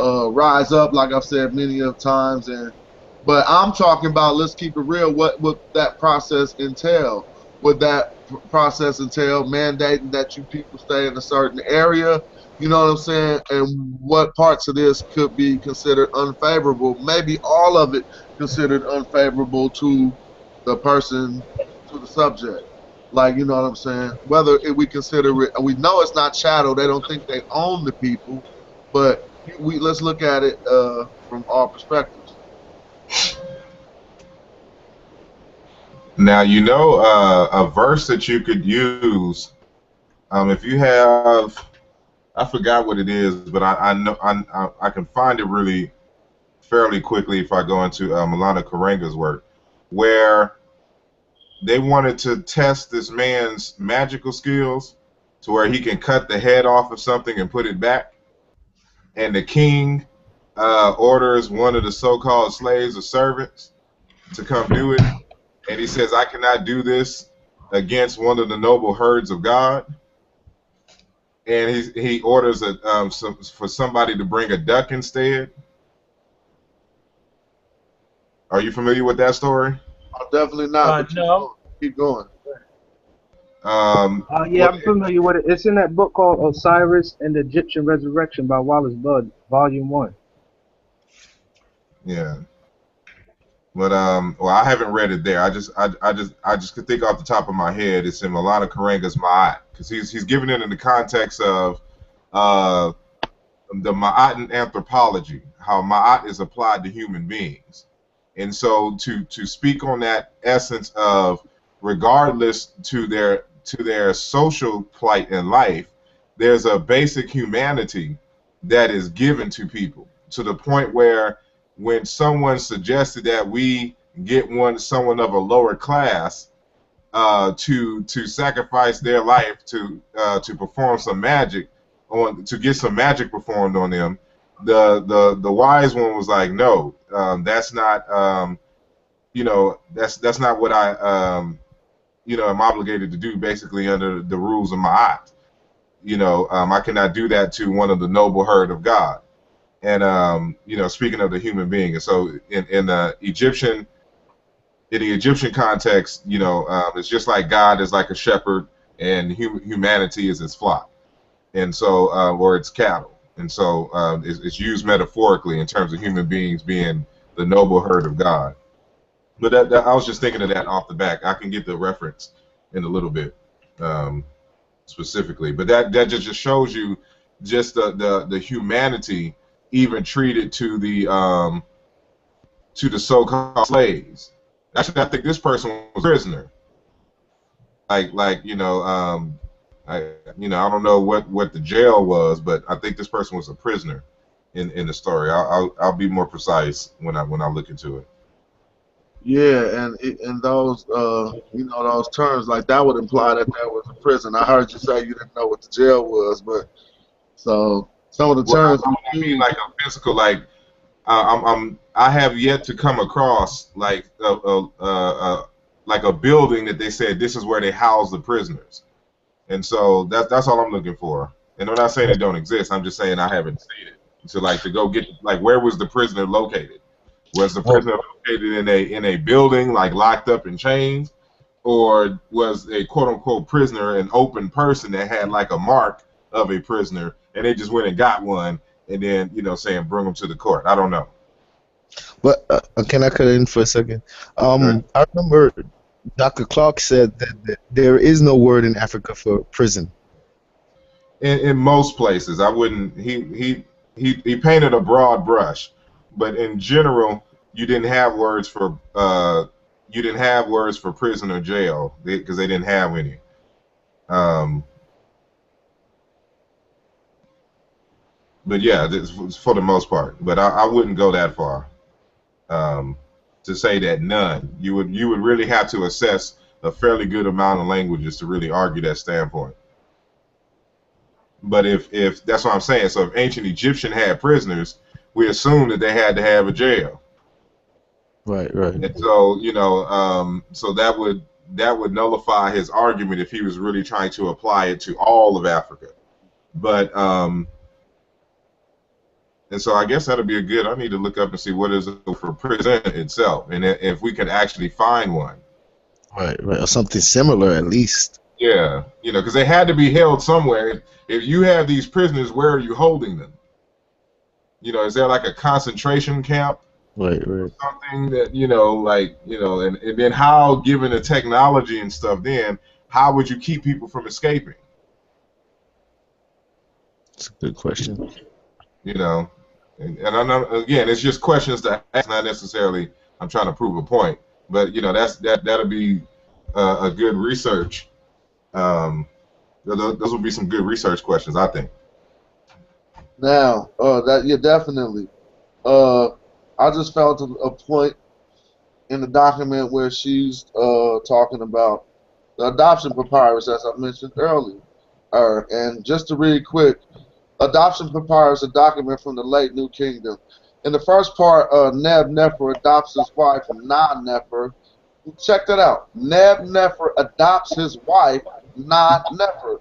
uh, rise up, like I've said many of times. And but I'm talking about let's keep it real. What would that process entail? Would that process entail mandating that you people stay in a certain area? You know what I'm saying? And what parts of this could be considered unfavorable? Maybe all of it considered unfavorable to the person, to the subject. Like, you know what I'm saying? Whether it, we consider it, we know it's not shadow. They don't think they own the people, but we let's look at it uh, from all perspectives. Now you know uh, a verse that you could use. Um, if you have, I forgot what it is, but I, I know I, I, can find it really fairly quickly if I go into uh, Maulana Karenga's work, where they wanted to test this man's magical skills to where he can cut the head off of something and put it back, and the king uh, orders one of the so-called slaves or servants to come do it and he says, I cannot do this against one of the noble herds of God. And he, he orders a, um, some, for somebody to bring a duck instead. Are you familiar with that story? Uh, definitely not. Uh, but no. Keep going. Um, Uh, yeah, I'm familiar with it. It's in that book called Osiris and the Egyptian Resurrection by Wallis Budge, Volume One. Yeah. But um, well, I haven't read it there. I just, I, I just, I just could think off the top of my head. It's in Maulana Karenga's Ma'at because he's he's giving it in the context of uh, the Ma'atan anthropology, how Ma'at is applied to human beings, and so to to speak on that essence of regardless to their to their social plight in life, there's a basic humanity that is given to people to the point where when someone suggested that we get one someone of a lower class uh, to to sacrifice their life to uh, to perform some magic on to get some magic performed on them, the the the wise one was like, no, um, that's not um, you know that's that's not what I um, you know am obligated to do basically under the rules of Ma'at. You know, um, I cannot do that to one of the noble herd of God and um, you know, speaking of the human being, and so in in the Egyptian, in the Egyptian context, you know, um, it's just like God is like a shepherd, and hum- humanity is his flock, and so uh, or it's cattle, and so um, it's, it's used metaphorically in terms of human beings being the noble herd of God. But that, that, I was just thinking of that off the back. I can get the reference in a little bit um, specifically, but that that just, shows you just the the, the humanity even treated to the um, to the so-called slaves. Actually, I think this person was a prisoner. Like, like you know, um, I you know, I don't know what what the jail was, but I think this person was a prisoner in in the story. I'll I'll, I'll be more precise when I when I look into it. Yeah, and and those uh you know those terms like that would imply that there was a prison. I heard you say you didn't know what the jail was, but so some of the Well. I mean, like a physical, like uh, I'm, I'm, I have yet to come across like a, a, a, a, like a building that they said this is where they house the prisoners, and so that's that's all I'm looking for. And I'm not saying it don't exist. I'm just saying I haven't seen it. So like to go get like where was the prisoner located? Was the prisoner located in a in a building like locked up in chains, or was a quote unquote prisoner an open person that had like a mark of a prisoner and they just went and got one and then you know saying bring them to the court? I don't know. But uh, uh, can I cut in for a second? Um, Sure. I remember Dr. Clark said that, that there is no word in Africa for prison. in, in most places. I wouldn't. He he he he painted a broad brush, but in general, you didn't have words for uh you didn't have words for prison or jail because they, didn't have any. Um. But yeah, this for the most part. But I, I wouldn't go that far. Um, to say that none, you would you would really have to assess a fairly good amount of languages to really argue that standpoint. But if if that's what I'm saying, so if ancient Egyptian had prisoners, we assume that they had to have a jail, Right, right. and so you know, um, so that would that would nullify his argument if he was really trying to apply it to all of Africa. But um, and so I guess that'll be a good. I need to look up and see what is it for prison itself, and if we could actually find one. Right, right. Or something similar at least. Yeah, you know, because they had to be held somewhere. If, if you have these prisoners, where are you holding them? You know, is there like a concentration camp, Right, right. something that you know, like you know, and, and then how, given the technology and stuff, then how would you keep people from escaping? It's a good question. You know, and, and I know again, it's just questions to ask, not necessarily I'm trying to prove a point, but you know, that's that that'll be uh, a good research. Um, th- th- those would be some good research questions, I think. Now, uh, that yeah, definitely. Uh, I just found a, a point in the document where she's uh talking about the adoption papyrus, as I mentioned earlier. Uh, and just to read quick, adoption papyrus, a document from the late New Kingdom. In the first part, uh, Neb Nefer adopts his wife, Na Nefer. Check that out. Neb Nefer adopts his wife, Na Nefer.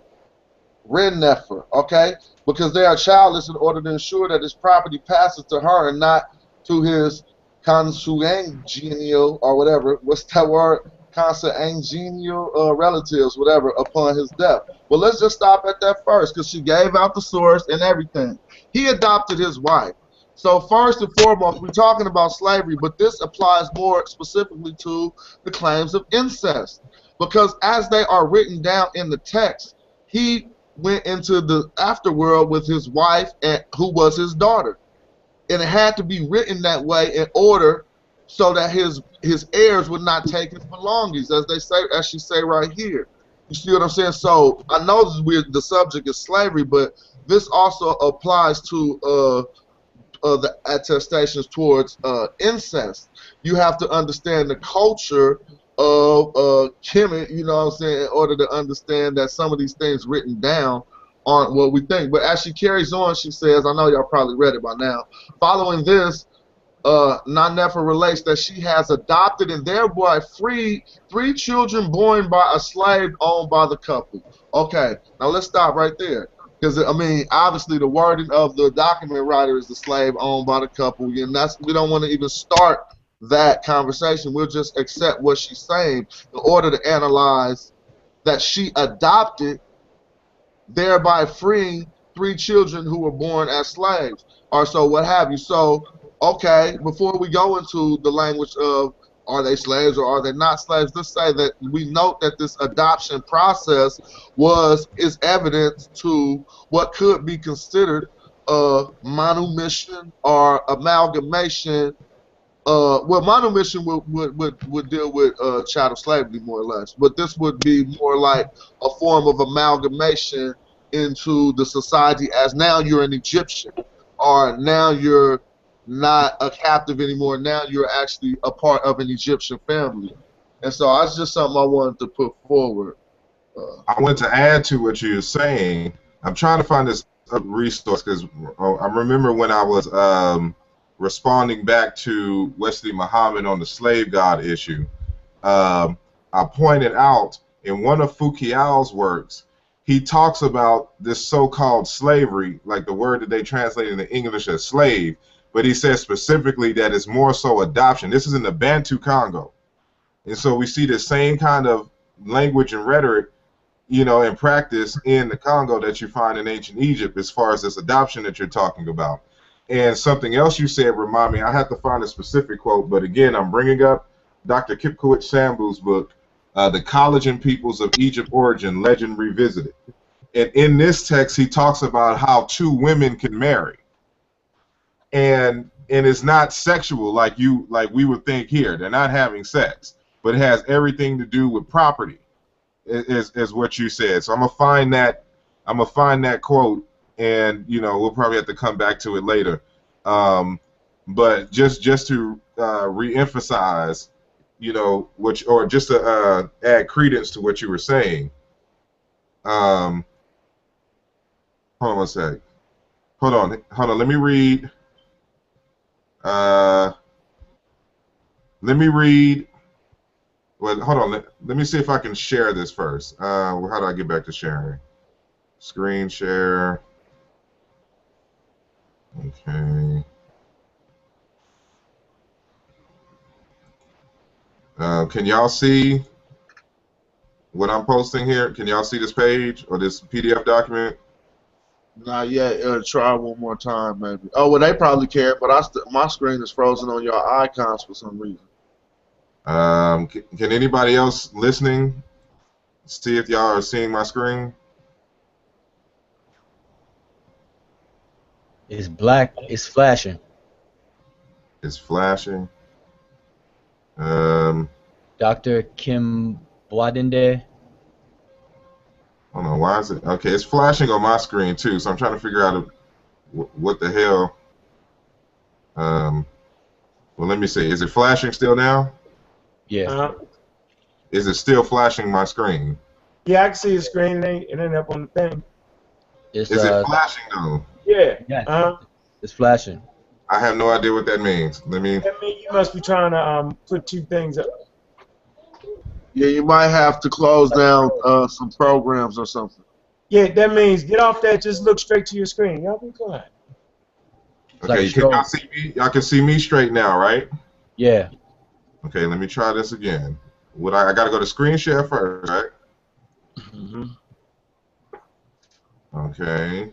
Ren Nefer, okay? Because they are childless in order to ensure that his property passes to her and not to his consanguineal or whatever. What's that word? Consanguineal uh, relatives, whatever, upon his death. Well, let's just stop at that first because she gave out the source and everything. He adopted his wife. So first and foremost, we're talking about slavery, but this applies more specifically to the claims of incest. Because as they are written down in the text, he went into the afterworld with his wife, and who was his daughter, and it had to be written that way in order so that his his heirs would not take his belongings, as they say, as she say right here. You see what I'm saying? So I know weird, the subject is slavery, but this also applies to uh, uh, the attestations towards uh, incest. You have to understand the culture of uh, Kemet, you know what I'm saying, in order to understand that some of these things written down aren't what we think. But as she carries on, she says, I know y'all probably read it by now. Following this, uh, Nanefer relates that she has adopted and thereby freed three children born by a slave owned by the couple. Okay, now let's stop right there. Because I mean, obviously, the wording of the document writer is the slave owned by the couple, and that's we don't want to even start that conversation. We'll just accept what she's saying in order to analyze that she adopted, thereby freeing three children who were born as slaves, or so what have you. So, okay, before we go into the language of are they slaves or are they not slaves, let's say that we note that this adoption process was is evidence to what could be considered a manumission or amalgamation uh, well, manumission would, would, would, would deal with uh, chattel slavery more or less, but this would be more like a form of amalgamation into the society as now you're an Egyptian, or now you're not a captive anymore. Now you're actually a part of an Egyptian family, and so that's just something I wanted to put forward. Uh, I want to add to what you're saying. I'm trying to find this uh, resource because I remember when I was um, responding back to Wesley Muhammad on the slave god issue. Um, I pointed out in one of Fu-Kiau's works, he talks about this so-called slavery, like the word that they translate into English as slave, but he says specifically that it's more so adoption. This is in the Bantu Congo, and so we see the same kind of language and rhetoric, you know, in practice in the Congo that you find in ancient Egypt, as far as this adoption that you're talking about. And something else you said remind me. I have to find a specific quote, but again, I'm bringing up Dr. Kipkoech Sambu's book, uh, "The Kalenjin Peoples of Egypt Origin: Legend Revisited." And in this text, he talks about how two women can marry, and and it's not sexual like you like we would think here. They're not having sex, but it has everything to do with property, is is what you said. So I'm gonna find that I'm gonna find that quote, and you know we'll probably have to come back to it later. Um, but just just to uh, reemphasize, you know, which or just to uh, add credence to what you were saying. Um, hold on a sec. Hold on, hold on. Let me read. Uh, let me read. Well, hold on. Let, let me see if I can share this first. Uh, how do I get back to sharing? Screen share. Okay. Uh, can y'all see what I'm posting here? Can y'all see this page or this PDF document? Not yet. Uh, try one more time, maybe. Oh, well, they probably can, but I st- my screen is frozen on your icons for some reason. Um, can, can anybody else listening see if y'all are seeing my screen? It's black. It's flashing. It's flashing. Um, Dr. Kim Boadinde. I don't know why is it okay. It's flashing on my screen too, so I'm trying to figure out what the hell. Um, well, let me see. Is it flashing still now? Yeah. Uh, Is it still flashing my screen? yeah, I can see the screen. It ain't, it ain't up on the thing. It's Is uh, it flashing though? Yeah. yeah, Uh, it's flashing. I have no idea what that means. Let me. that means you must be trying to um put two things up. Yeah, you might have to close down uh, some programs or something. Yeah, that means get off that. Just look straight to your screen. Y'all be quiet. It's like Okay, can y'all strobe. see me? Y'all can see me straight now, right? Yeah. Okay, let me try this again. Would I? I gotta go to screen share first, right? Mhm. Mm Okay.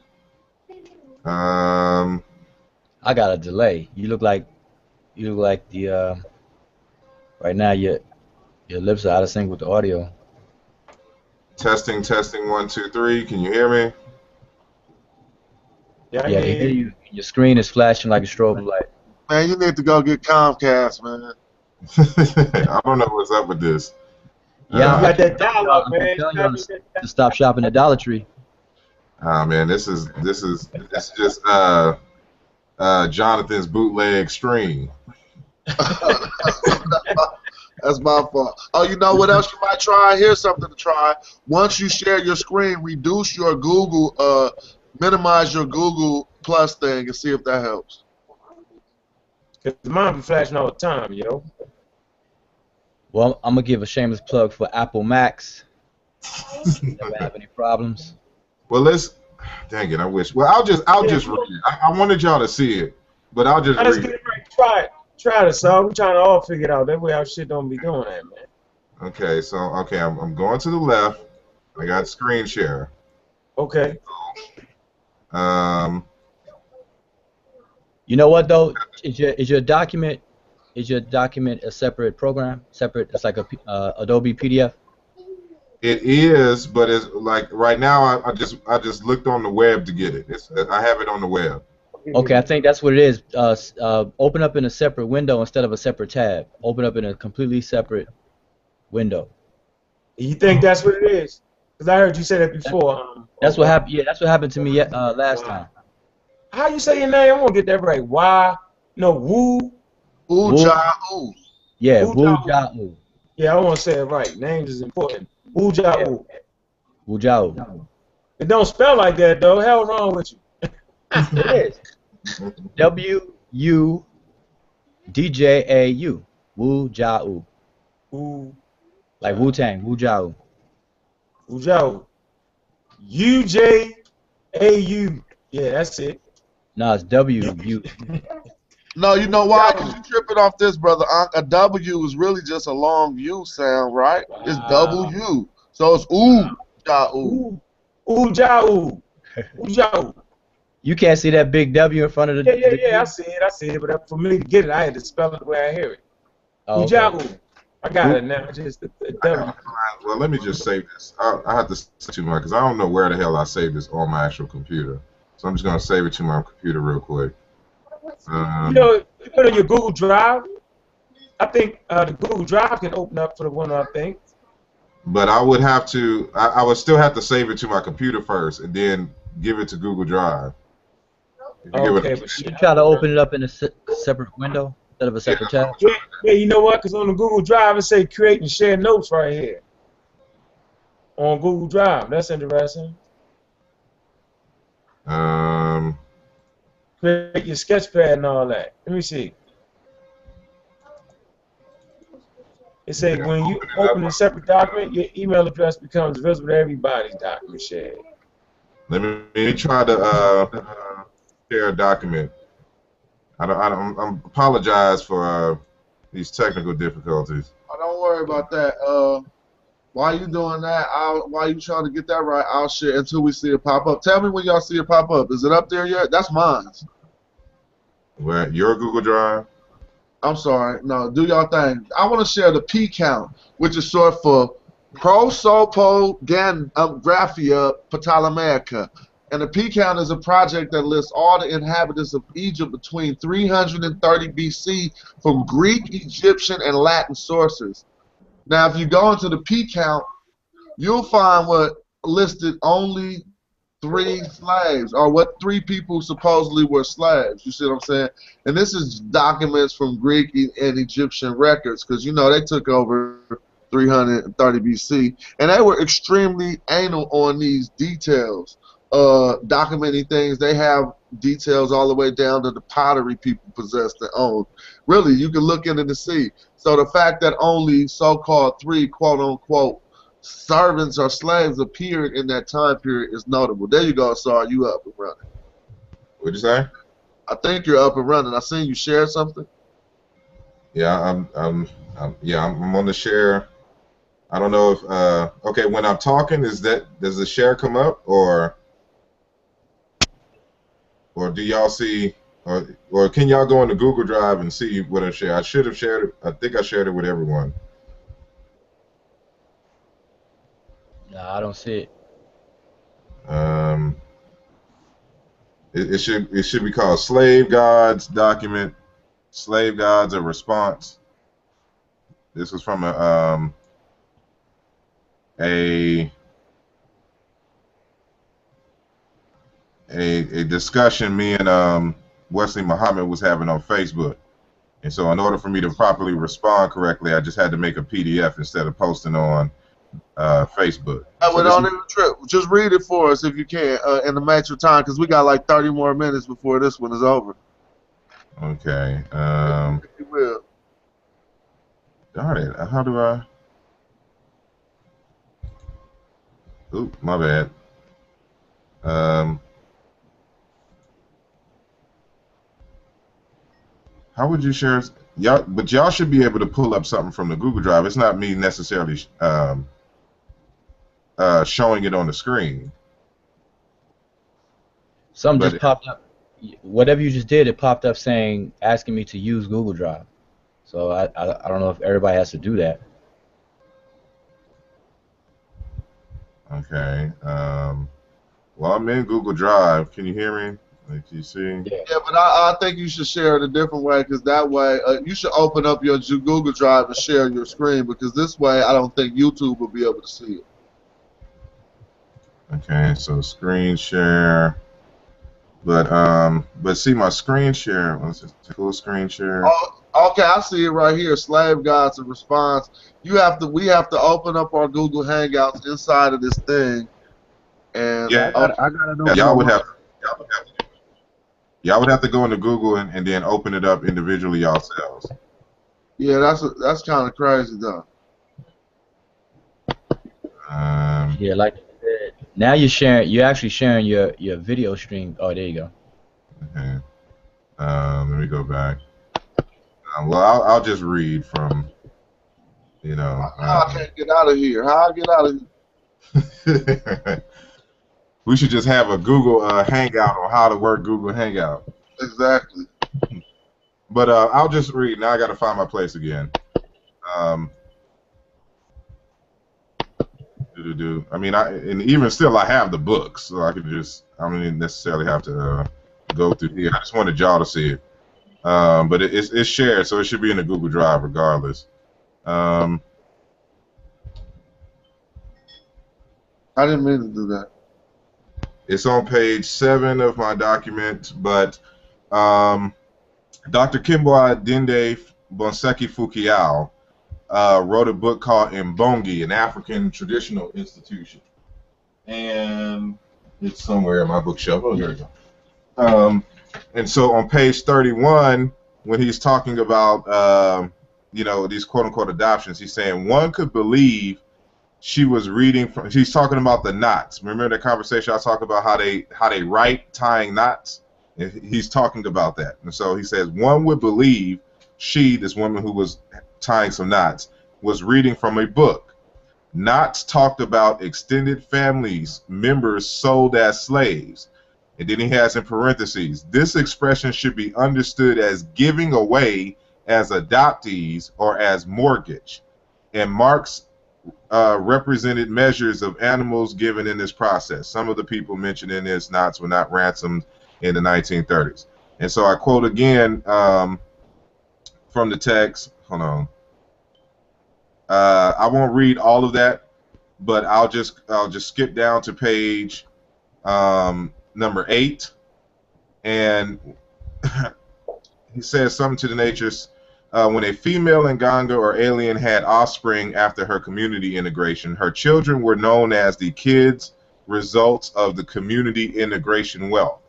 Um. I got a delay. You look like you look like the uh, right now your your lips are out of sync with the audio. Testing, testing, one, two, three. Can you hear me? Yeah, I Yeah, I can can hear hear you. you. Your screen is flashing like a strobe light. Man, you need to go get Comcast, man. I don't know what's up with this. Yeah, Uh, You got that dial up, I'm man. telling You you, gotta get that- To stop shopping at Dollar Tree. Ah man, this is this is this is just uh uh Jonathan's bootleg stream. That's my fault. Oh, you know what else you might try? Here's something to try. Once you share your screen, reduce your Google, uh, minimize your Google Plus thing, and see if that helps. Cause mine be flashing all the time, yo. Well, I'm gonna give a shameless plug for Apple Macs. Never have any problems. Well, let's. Dang it! I wish. Well, I'll just I'll just read it. I, I wanted y'all to see it, but I'll just I just read get it. it right. Try it. Try to so We're trying to all figure it out. That way our shit don't be doing that, man. Okay, so okay, I'm I'm going to the left. I got screen share. Okay. Um, You know what though? Is your is your document is your document a separate program? Separate? It's like a P- uh, Adobe PDF. it is, but it's like right now. I, I just I just looked on the web to get it. It's I have it on the web. Okay, I think that's what it is. Uh, uh, open up in a separate window instead of a separate tab. Open up in a completely separate window. You think that's what it is? Cause I heard you say that before. Um, That's what happened. Yeah, that's what happened to me uh, last time. How you say your name? I want to get that right. Why? No, Woo. Ooh, Ooh. ja, ooh. Yeah, Wu Wu Jiao. Jiao. Yeah, I want to say it right. Names is important. Wu Ja Wu. Wu Jiao. It don't spell like that though. Hell wrong with you? It is. W U D J A U. Wu Jiao. Wu Like Wu Tang. Wu Jiao. Wu Ja Wu. U J A U. Yeah, that's it. No, it's W U. No, you know why? Because you tripping off this, brother. Unc. A W is really just a long U sound, right? It's Wow. W. So it's ooh, ja, ooh. Ooh, ooh, ja, ooh, ooh, ja, ooh. You can't see that big W in front of the. Yeah, yeah, the- yeah. I see it. I see it. But for me to get it, I had to spell it the way I hear it. Oh, Ooh, okay. I got it now. Just the, the Well, let me just save this. I, I have to save it to my because I don't know where the hell I saved this on my actual computer. So I'm just gonna save it to my computer real quick. You Um, know, you put it on your Google Drive. I think uh, the Google Drive can open up for the one. I think. but I would have to. I, I would still have to save it to my computer first, and then give it to Google Drive. If you get what Okay, but. You try to open it up in a se- separate window instead of a separate tab. Yeah, yeah, you know what? Because on the Google Drive it say create and share notes right here. On Google Drive, that's interesting. Um, Create your sketch pad and all that. Let me see. It says Yeah, when you open it up. open a separate document, your email address becomes visible to everybody's document shared. let me, let me try to uh, uh, share a document. I don't. I don't. I'm apologize for uh, these technical difficulties. Oh, don't worry about that. Uh, while you doing that, I'll, while you trying to get that right, I'll share until we see it pop up. Tell me when y'all see it pop up. Is it up there yet? That's mine. Where your Google Drive? I'm sorry. No, do y'all thing. I want to share the P count, which is short for Prosopographia Ptolemaica. And the P count is a project that lists all the inhabitants of Egypt between 330 BC from Greek, Egyptian, and Latin sources. Now, if you go into the P count, you'll find what listed only three slaves, or what three people supposedly were slaves. You see what I'm saying? And this is documents from Greek and Egyptian records, because you know they took over 330 BC, and they were extremely anal on these details, uh, documenting things. They have details all the way down to the pottery people possessed and owned. Really, you can look into the see. So the fact that only so-called three quote unquote servants or slaves appeared in that time period is notable. There you go, Sar. You up and running. What'd you say? I think you're up and running. I seen you share something. Yeah, I'm. I'm. I'm yeah, I'm, I'm on the share. I don't know if. Uh, okay, when I'm talking, is that does the share come up or or do y'all see or or can y'all go into Google Drive and see what I share? I should have shared it. I think I shared it with everyone. Nah, I don't see it. Um, it, it should it should be called Slave Gods document. Slave Gods a response. This was from a um a a a discussion me and um Wesley Muhammad was having on Facebook. And so in order for me to properly respond correctly, I just had to make a PDF instead of posting on uh, Facebook. I So on the trip. Just read it for us if you can, uh, in the match of time, because we got like 30 more minutes before this one is over. Okay. Um, you will. darn it. How do I? Oop, my bad. Um, how would you share? Y'all, but y'all should be able to pull up something from the Google Drive. It's not me necessarily um, uh, showing it on the screen. Something But- just popped up. Whatever you just did, it popped up saying asking me to use Google Drive. So I, I I don't know if everybody has to do that. Okay. Um, well, I'm in Google Drive. Can you hear me? Like, can you see? Yeah, but I, I think you should share it a different way, because that way uh, you should open up your Google Drive and share your screen, because this way I don't think YouTube will be able to see it. Okay, so screen share. But um, but see my screen share. Let's just full screen share. Oh, okay, I see it right here. Slave Gods and response. You have to. We have to open up our Google Hangouts inside of this thing, and Yeah. I, I gotta know. Y'all would have. Y'all would have. To, y'all would have to go into Google and, and then open it up individually yourselves. yeah, that's that's kind of crazy though. Um, Yeah, like Now you're sharing. You're actually sharing your your video stream. Oh, there you go. Okay. Um, let me go back. Um, well, I'll, I'll just read from, you know. How I um, can't get out of here? How I get out of here? we should just have a Google uh, Hangout on how to work Google Hangout. Exactly. But uh, I'll just read. Now I got to find my place again. Um, do-do-do. I mean, I and even still, I have the books, so I could just. I don't even necessarily have to uh, go through here. I just wanted y'all to see it. Um, but it, it's, it's shared, so it should be in the Google Drive regardless. Um, I didn't mean to do that. It's on page seven of my document, but um, Dr. Kimbo Dinde Bonseki Fu-Kiau uh, wrote a book called Mbongi, an African traditional institution. And it's somewhere in my bookshelf. Oh, here we go. Um, and so on page 31, when he's talking about, um, you know, these quote unquote adoptions, he's saying one could believe she was reading from she's talking about the knots. Remember the conversation i talked about how they how they write tying knots? And he's talking about that. And so he says one would believe she this woman who was tying some knots was reading from a book. Knots talked about extended families members sold as slaves. And then he has in parentheses this expression should be understood as giving away as adoptees or as mortgage. And marx uh, represented measures of animals given in this process. Some of the people mentioned in this knots were not ransomed in the 1930s. And so I quote again um, from the text. Hold on. Uh, I won't read all of that, but I'll just I'll just skip down to page um, number eight, and he says something to the nature uh, when a female Nganga or alien had offspring after her community integration, her children were known as the kids results of the community integration wealth.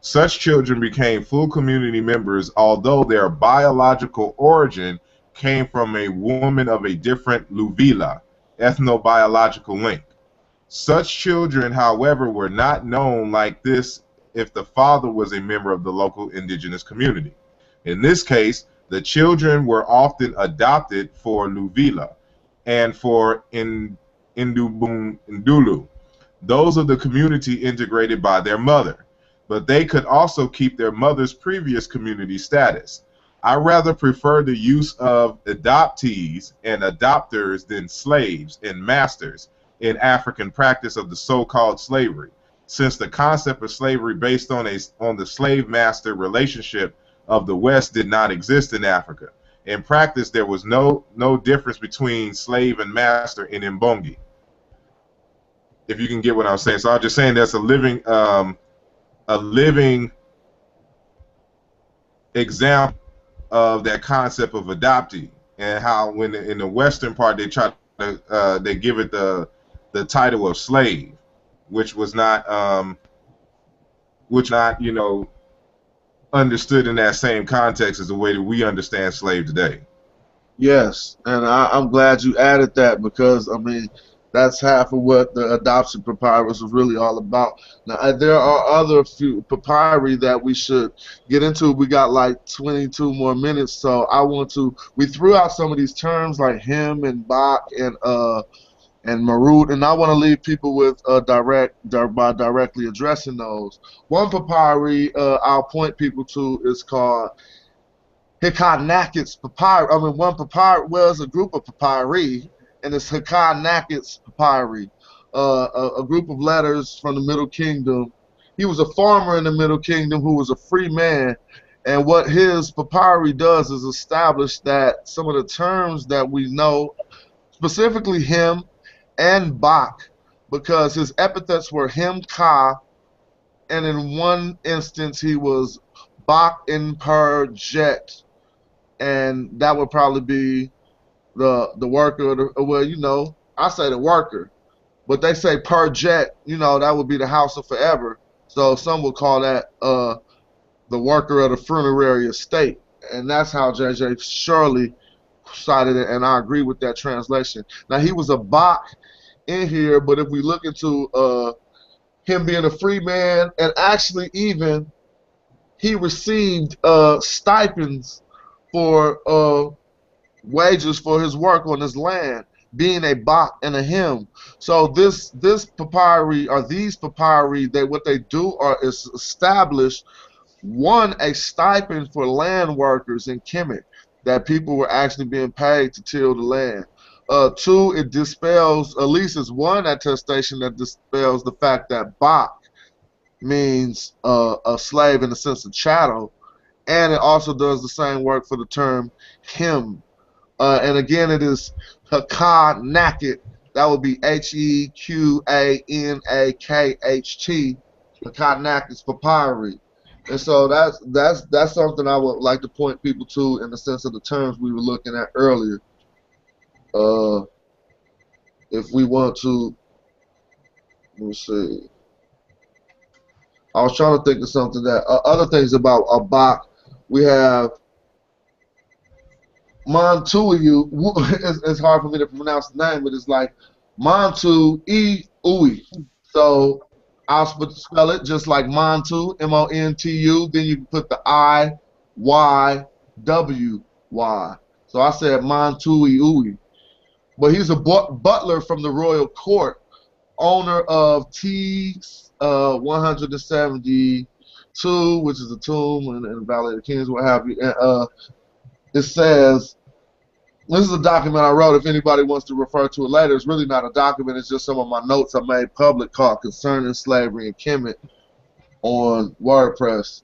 Such children became full community members, although their biological origin came from a woman of a different Luvila, ethnobiological link. Such children, however, were not known like this if the father was a member of the local indigenous community. In this case, the children were often adopted for Luvila and for Indulu. Those of the community integrated by their mother, but they could also keep their mother's previous community status. I rather prefer the use of adoptees and adopters than slaves and masters in African practice of the so-called slavery, since the concept of slavery based on a on the slave master relationship of the West did not exist in Africa. In practice, there was no no difference between slave and master in Mbongi. If you can get what I'm saying, so I'm just saying that's a living um, a living example of that concept of adoptee and how when in the Western part they try to uh, they give it the the title of slave, which was not um, which not you know understood in that same context as the way that we understand slave today. Yes, and I, I'm glad you added that because I mean that's half of what the adoption papyrus is really all about. Now there are other few papyri that we should get into. We got like 22 more minutes, so I want to. We threw out some of these terms like him and bak and uh and Marut, and I want to leave people with uh, direct by directly addressing those. One papyri uh, I'll point people to is called Heqanakht's papyri. I mean, one papyri was a group of papyri, and it's Heqanakht's papyri, uh, a, a group of letters from the Middle Kingdom. He was a farmer in the Middle Kingdom who was a free man, and what his papyri does is establish that some of the terms that we know, specifically him and bak because his epithets were him Ka, and in one instance he was bak in per jet, and that would probably be the the worker. The, well, you know, I say the worker, but they say per jet. You know, that would be the house of forever. So some would call that uh, the worker of the funerary estate, and that's how J.J. Shirley cited it, and I agree with that translation. Now he was a bak in here, but if we look into uh, him being a free man, and actually even he received uh, stipends for uh, wages for his work on his land, being a bot and a him. So this this papyri or these papyri, they what they do are is establish one a stipend for land workers in Kemet that people were actually being paid to till the land. Uh, two, it dispels, at least it's one attestation that dispels the fact that bak means uh, a slave in the sense of chattel, and it also does the same work for the term him. Uh, and again, it is Heqanakht. That would be H E Q A N A K H T. Heqanakht's papyri. And so that's that's that's something I would like to point people to in the sense of the terms we were looking at earlier. Uh, if we want to, let me see. I was trying to think of something that uh, other things about a bak. We have Montuiu. It's, it's hard for me to pronounce the name, but it's like Montu E Ui. So I'll spell it just like Montu, M O N T U. Then you can put the I Y W Y. So I said Montui Ui. But he's a but- butler from the royal court, owner of T uh, 172, which is a tomb and, and Valley of the Kings, what have you. And, uh, it says, this is a document I wrote. If anybody wants to refer to it later, it's really not a document. It's just some of my notes I made public called Concerning Slavery and Kemet on WordPress.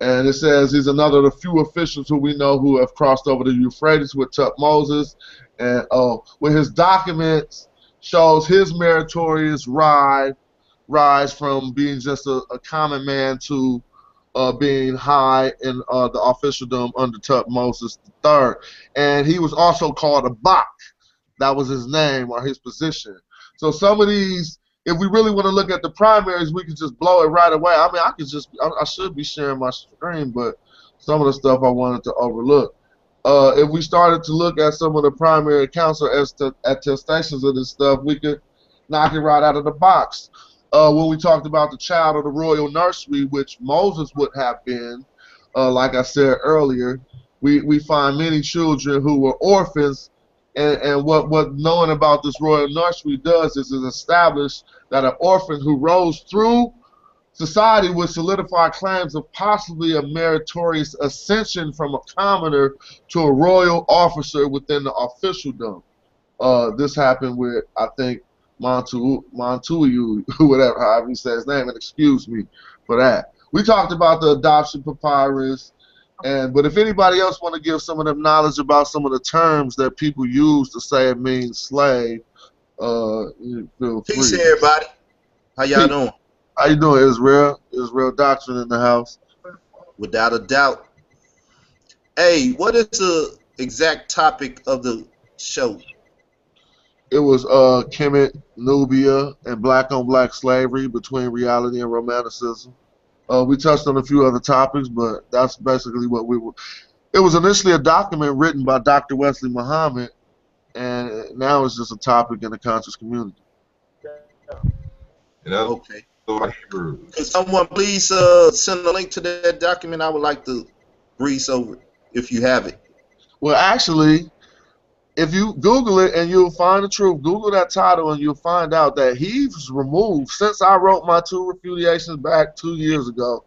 And it says he's another of the few officials who we know who have crossed over the Euphrates with Tutmosis. And oh, with his documents shows his meritorious rise, rise from being just a, a common man to uh, being high in uh, the officialdom under Tutmosis III. And he was also called a bak. That was his name or his position. So some of these, if we really want to look at the primaries, we can just blow it right away. I mean, I could just, I, I should be sharing my screen, but some of the stuff I wanted to overlook. Uh, if we started to look at some of the primary council attestations of this stuff, we could knock it right out of the box uh, when we talked about the child of the royal nursery, which Moses would have been, uh, like I said earlier, we, we find many children who were orphans. And, and what, what knowing about this royal nursery does is it establish that an orphan who rose through society would solidify claims of possibly a meritorious ascension from a commoner to a royal officer within the officialdom. Uh, this happened with, I think, Montu Montuiu, whatever, however you say his name, and excuse me for that. We talked about the adoption papyrus, and but if anybody else want to give some of them knowledge about some of the terms that people use to say it means slave, uh, feel free. Peace, everybody. How y'all doing? How you doing, Israel? Israel Doctrine in the house. Without a doubt. Hey, what is the exact topic of the show? It was uh Kemet, Nubia, and black on black slavery between reality and romanticism. Uh, we touched on a few other topics, but that's basically what we were. It was initially a document written by Dr. Wesley Muhammad, and now it's just a topic in the conscious community. Okay. Can someone please uh, send a link to that document? I would like to breeze over it if you have it. Well, actually, if you Google it and you'll find the truth, Google that title and you'll find out that he's removed since I wrote my two refudiations back two years ago.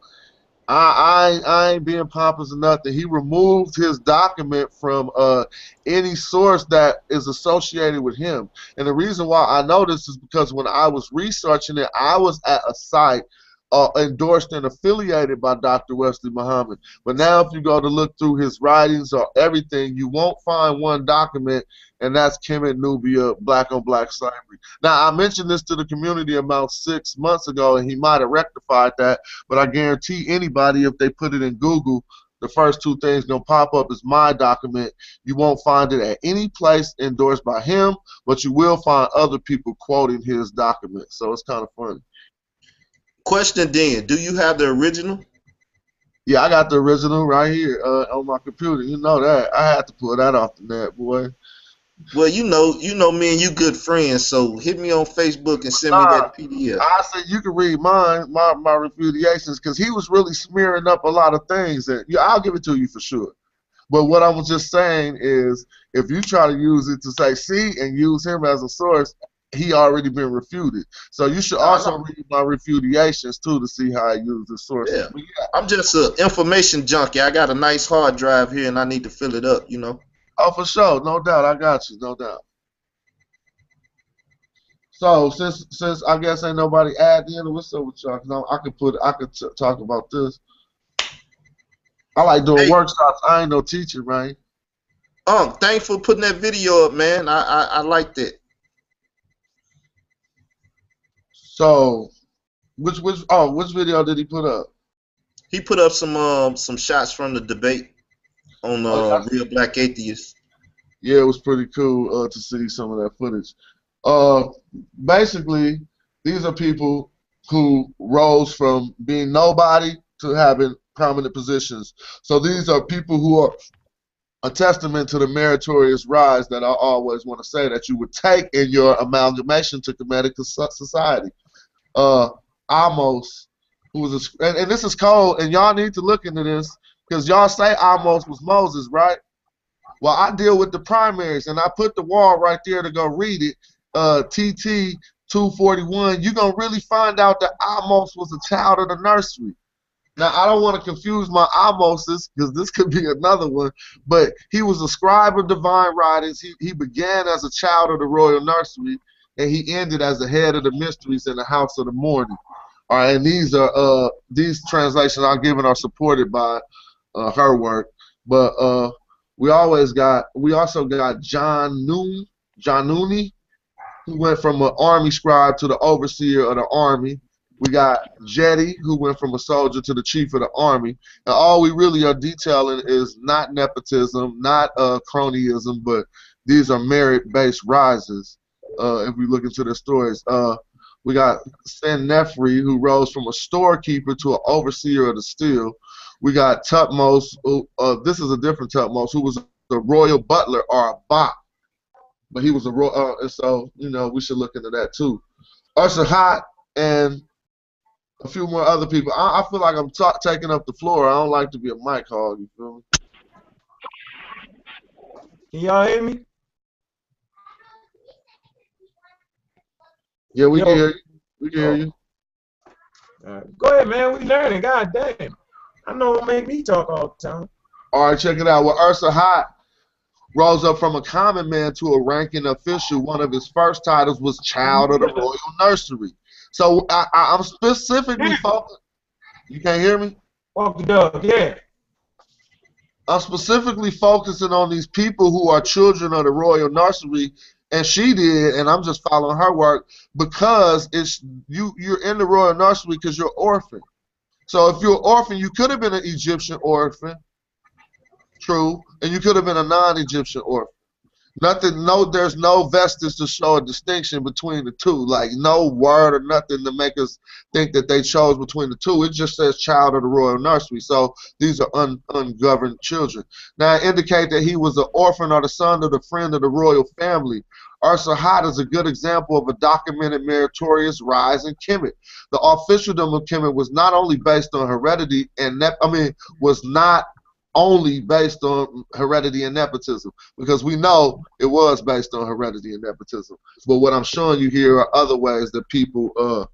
I, I, I ain't being pompous or nothing. He removed his document from uh, any source that is associated with him. And the reason why I know this is because when I was researching it, I was at a site uh, endorsed and affiliated by Dr. Wesley Muhammad. But now, if you go to look through his writings or everything, you won't find one document, and that's Kemet Nubia, black on black slavery. Now, I mentioned this to the community about six months ago, and he might have rectified that, but I guarantee anybody, if they put it in Google, the first two things gonna pop up is my document. You won't find it at any place endorsed by him, but you will find other people quoting his document. So it's kind of funny. Question then, do you have the original? Yeah, I got the original right here uh, on my computer. You know that. I had to pull that off the net, boy. Well, you know, you know, me and you good friends. So hit me on Facebook and send me that PDF. I said you can read mine, my my refudiations, because he was really smearing up a lot of things. And yeah, I'll give it to you for sure. But what I was just saying is, if you try to use it to say see and use him as a source, he already been refuted. So you should also read my refutations too to see how I use the source. Yeah. Yeah. I'm just an information junkie. I got a nice hard drive here, and I need to fill it up. You know. Oh, for sure, no doubt. I got you, no doubt. So since since I guess ain't nobody add in, what's up with y'all? 'Cause I, I could put I could t- talk about this. I like doing Hey. workshops. I ain't no teacher, man. Um, thanks for putting that video up, man. I I, I liked it. So, which which oh which video did he put up? He put up some um some shots from the debate on uh, Real Black Atheists. Yeah, it was pretty cool uh, to see some of that footage. Uh, basically, these are people who rose from being nobody to having prominent positions. So these are people who are a testament to the meritorious rise that I always want to say that you would take in your amalgamation to so- society. Uh, Amos, who was a, and, and this is cold, and y'all need to look into this because y'all say Amos was Moses, right? Well, I deal with the primaries, and I put the wall right there to go read it. Uh, TT 241. You're gonna really find out that Amos was a child of the nursery. Now, I don't want to confuse my Amoses because this could be another one, but he was a scribe of divine writings. He, he began as a child of the royal nursery, and he ended as the head of the mysteries in the house of the morning. All right, and these are uh these translations I'm giving are supported by uh, her work, but uh we always got we also got John Noon John Nooney, who went from an army scribe to the overseer of the army. We got Jetty, who went from a soldier to the chief of the army. And all we really are detailing is not nepotism, not uh, cronyism, but these are merit-based rises. Uh, if we look into the stories, uh, we got Sen Nefri, who rose from a storekeeper to an overseer of the steel. We got Tutmos. Who, uh, this is a different Tutmos, who was the royal butler or a bot, but he was a royal. Uh, and so you know we should look into that too. Userhat and a few more other people. I, I feel like I'm ta- taking up the floor. I don't like to be a mic hog. You feel me? Can y'all hear me? Yeah, we Yo. can hear you. We can hear you. Oh. All right. Go ahead, man. We learning. God damn. I know it make me talk all the time. All right, check it out. Well, Userhat rose up from a common man to a ranking official. One of his first titles was Child of the Royal Nursery. So I, I, I'm specifically focused. You can't hear me? Walk the dog, yeah. I'm specifically focusing on these people who are children of the royal nursery, and she did, and I'm just following her work because it's you. You're in the royal nursery because you're orphan. So if you're an orphan, you could have been an Egyptian orphan, true, and you could have been a non-Egyptian orphan. Nothing, no, there's no vestige to show a distinction between the two. Like no word or nothing to make us think that they chose between the two. It just says child of the royal nursery. So these are un, ungoverned children. Now indicate that he was an orphan or the son of the friend of the royal family. Userhat is a good example of a documented meritorious rise in Kemet. The officialdom of Kemet was not only based on heredity and nep- I mean was not only based on heredity and nepotism because we know it was based on heredity and nepotism. But what I'm showing you here are other ways that people uh,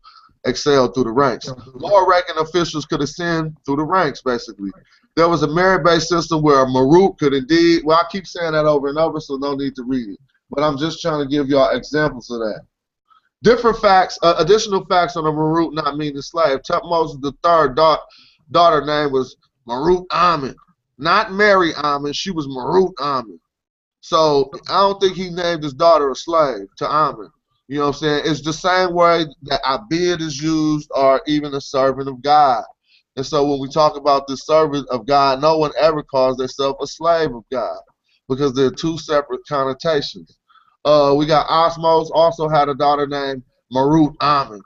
excel through the ranks. Lower ranking officials could ascend through the ranks, basically. There was a merit-based system where a Marut could indeed, well, I keep saying that over and over, so no need to read it. But I'm just trying to give y'all examples of that. Different facts, uh, additional facts on a Marut not meaning slave. Tutmosis the third da- daughter name was Marut Amen. Not Mary Amen, she was Marut Amen. So I don't think he named his daughter a slave to Amen. You know what I'm saying? It's the same way that Abid is used or even a servant of God. And so when we talk about the servant of God, no one ever calls themselves a slave of God because they're two separate connotations. Uh, we got Osmos also had a daughter named Marut Amen.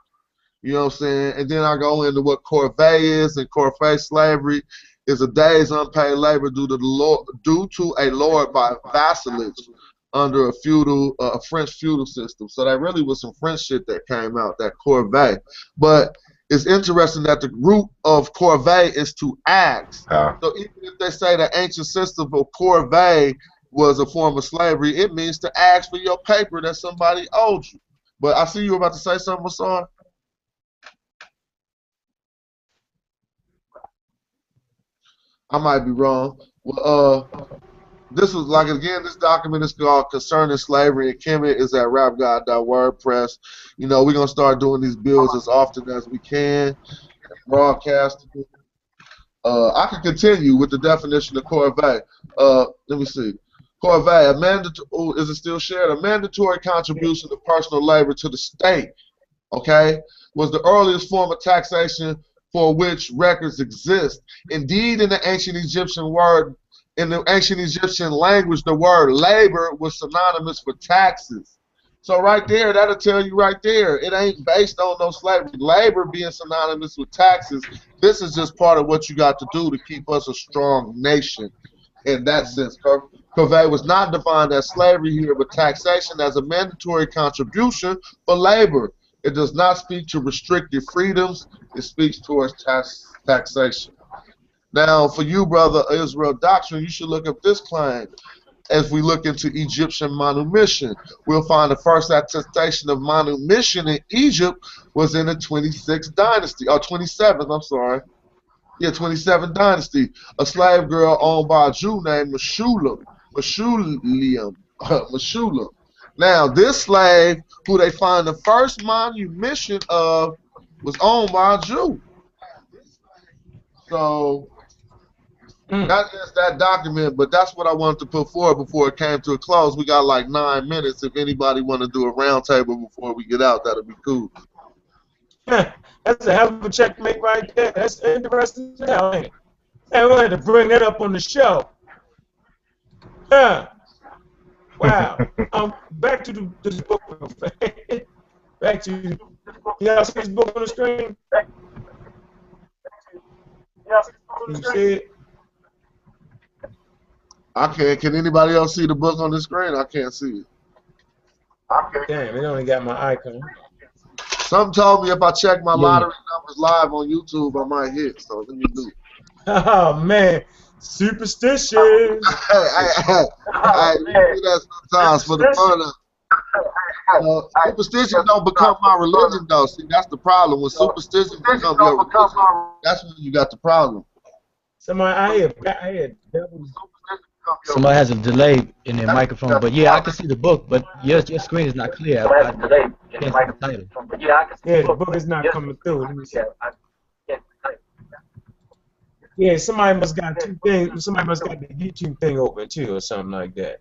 You know what I'm saying? And then I go into what corvée is, and corvée slavery is a day's unpaid labor due to the lord, due to a lord by vassalage. under a feudal, uh, a French feudal system. So that really was some French shit that came out, that corvée. But it's interesting that the root of corvée is to ask. Ah. So even if they say the ancient system of corvée was a form of slavery, it means to ask for your paper that somebody owed you. But I see you about to say something, Masar. I might be wrong. Well, uh, this was like again, this document is called "Concerning Slavery and Kemet." is at rapgod.wordpress. You know, we're gonna start doing these builds as often as we can, broadcast. Uh, I can continue with the definition of corvée. Uh, let me see. Corvée, a mandatory, oh, is it still shared? A mandatory contribution of personal labor to the state, okay, was the earliest form of taxation for which records exist. Indeed, in the ancient Egyptian word, in the ancient Egyptian language, the word labor was synonymous with taxes. So right there, that'll tell you right there, it ain't based on no slavery. Labor being synonymous with taxes, this is just part of what you got to do to keep us a strong nation in that sense. Cor- Corvée was not defined as slavery here, but taxation as a mandatory contribution for labor. It does not speak to restricted freedoms. It speaks towards tax taxation. Now, for you, brother Israel Doctrine, you should look up this claim. As we look into Egyptian manumission, we'll find the first attestation of manumission in Egypt was in the 26th dynasty, or 27th, I'm sorry. Yeah, 27th dynasty. A slave girl owned by a Jew named Meshulam. Meshulam. Meshulam. Now, this slave, who they find the first manumission of, was owned by a Jew. So, hmm. that is that document, but that's what I wanted to put forward before it came to a close. We got like nine minutes. If anybody want to do a roundtable before we get out, that'll be cool. That's a hell of a checkmate right there. That's interesting hell, ain't it? Hey, we had to bring that up on the show. Yeah. Wow. um, back to the, the book. back to y'all see this book on the screen. You see it? I can't. Can anybody else see the book on the screen? I can't see it. Damn, it only got my icon. Some told me if I check my lottery numbers live on YouTube, I might hit. So let me do. Oh man, superstitious. Hey, hey, hey, hey, we do that sometimes for the fun of. Uh, superstition don't become my religion though. See, that's the problem. When superstition become your religion, that's when you got the problem. Somebody, I hear, I hear devils. Somebody has a delay in their microphone, but yeah, I can see the book, but your your screen is not clear. I, I can't see the title. Yeah, the book is not coming through. Let me see. Yeah, somebody must got two things. Somebody must got the YouTube thing open too, or something like that.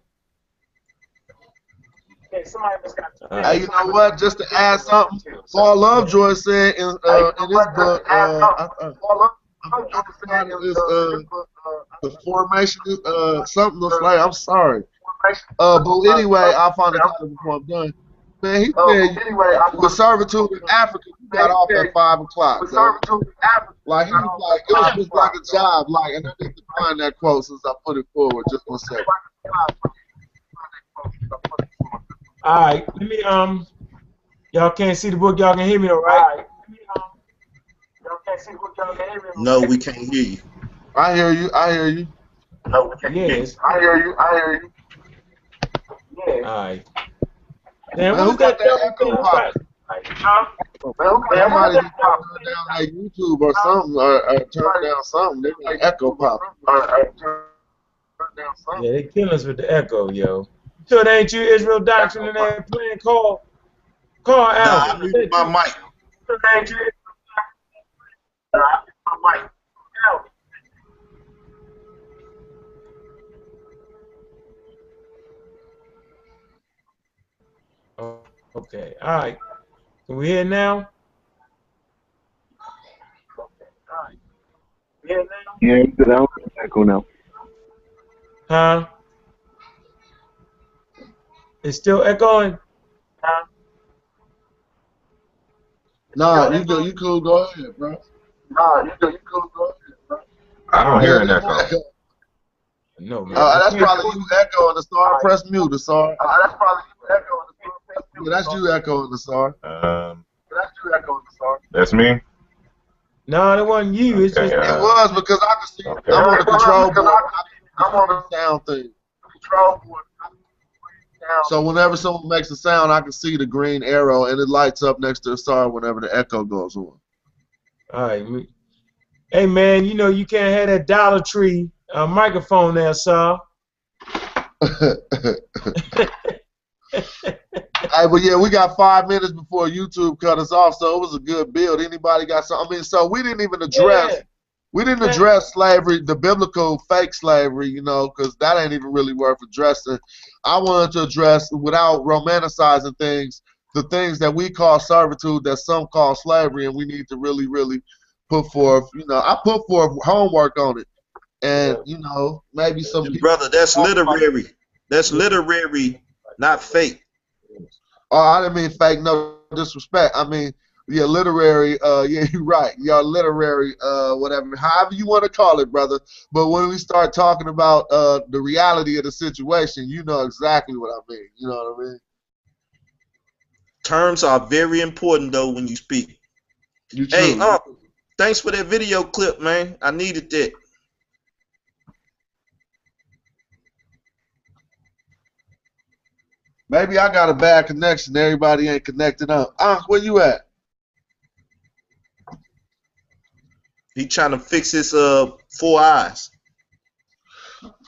Yeah, somebody must got. Hey, you know what? Just to add something, Paul Lovejoy said in uh, in his book, uh, I, uh, I'm trying to this, uh, the formation, uh, something of slave. I'm sorry. Uh, but anyway, I'll find the title before I'm done. Man, he said with servitude in Africa, you got off at five o'clock. So, like he was like, it was just like a job. Like, and I need to find that quote since I put it forward. Just one second. All right, let me um. Y'all can't see the book. Y'all can hear me, all right? No, we can't hear you. I hear you. I hear you. No, we can't Yes. I hear you. I hear you. All right. Man, who's who got that that devil echo thing? pop? Somebody just turn down like YouTube or something, or, or turn down something. They like echo pop. Yeah, they kill us with the echo, yo. So it ain't you, Israel Doctrine, and that playing call, call Nah, I muted my mic. So it ain't you, Oh, okay, all right. Can we hear now? Yeah, you could out echo now. Huh? It's still echoing. Nah, you go. You cool. Go ahead, bro. Nah, you go. You cool. Go ahead, bro. I don't hear an echo. No, man. Uh, that's probably you echoing the star. Press mute, Asar. Uh, that's probably you echoing the star. Press mute. Yeah, that's you echoing the star. Um, That's you echoing the star. that's me. No, it wasn't you. It's just uh, It was because I could see. Okay. I'm on the control board. I'm on the sound thing. Control board. So whenever someone makes a sound, I can see the green arrow, and it lights up next to the star whenever the echo goes on. all right. Hey, man, you know you can't have that Dollar Tree uh, microphone there, sir. Hey, but yeah, we got five minutes before YouTube cut us off, so it was a good build. Anybody got something? I mean, so we didn't even address. Yeah. We didn't address slavery, the biblical fake slavery, you know, because that ain't even really worth addressing. I wanted to address, without romanticizing things, the things that we call servitude that some call slavery, and we need to really, really put forth. You know, I put forth homework on it, and you know, maybe some. Brother, that's literary. That's literary, not fake. Oh, I didn't mean fake. No disrespect. I mean, yeah, literary. Uh, yeah, you're right. Y'all literary. Uh, whatever. However you want to call it, brother. But when we start talking about uh the reality of the situation, you know exactly what I mean. You know what I mean? Terms are very important though when you speak. You Hey, uh, thanks for that video clip, man. I needed that. Maybe I got a bad connection. Everybody ain't connected up. Unc, where you at? He trying to fix his uh four eyes.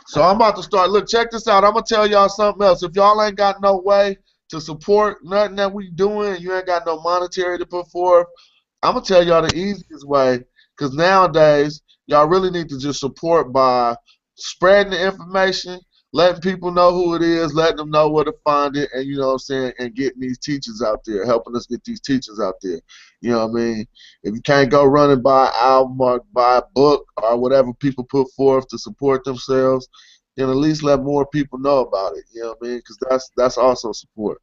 So I'm about to start. Look, check this out. I'm gonna tell y'all something else. If y'all ain't got no way to support nothing that we doing, you ain't got no monetary to put forth. I'm gonna tell y'all the easiest way. Cause nowadays y'all really need to just support by spreading the information, letting people know who it is, letting them know where to find it, and you know what I'm saying, and getting these teachers out there, helping us get these teachers out there. You know what I mean? If you can't go running and buy an album or buy a book or whatever people put forth to support themselves, then at least let more people know about it. You know what I mean? Because that's that's also support.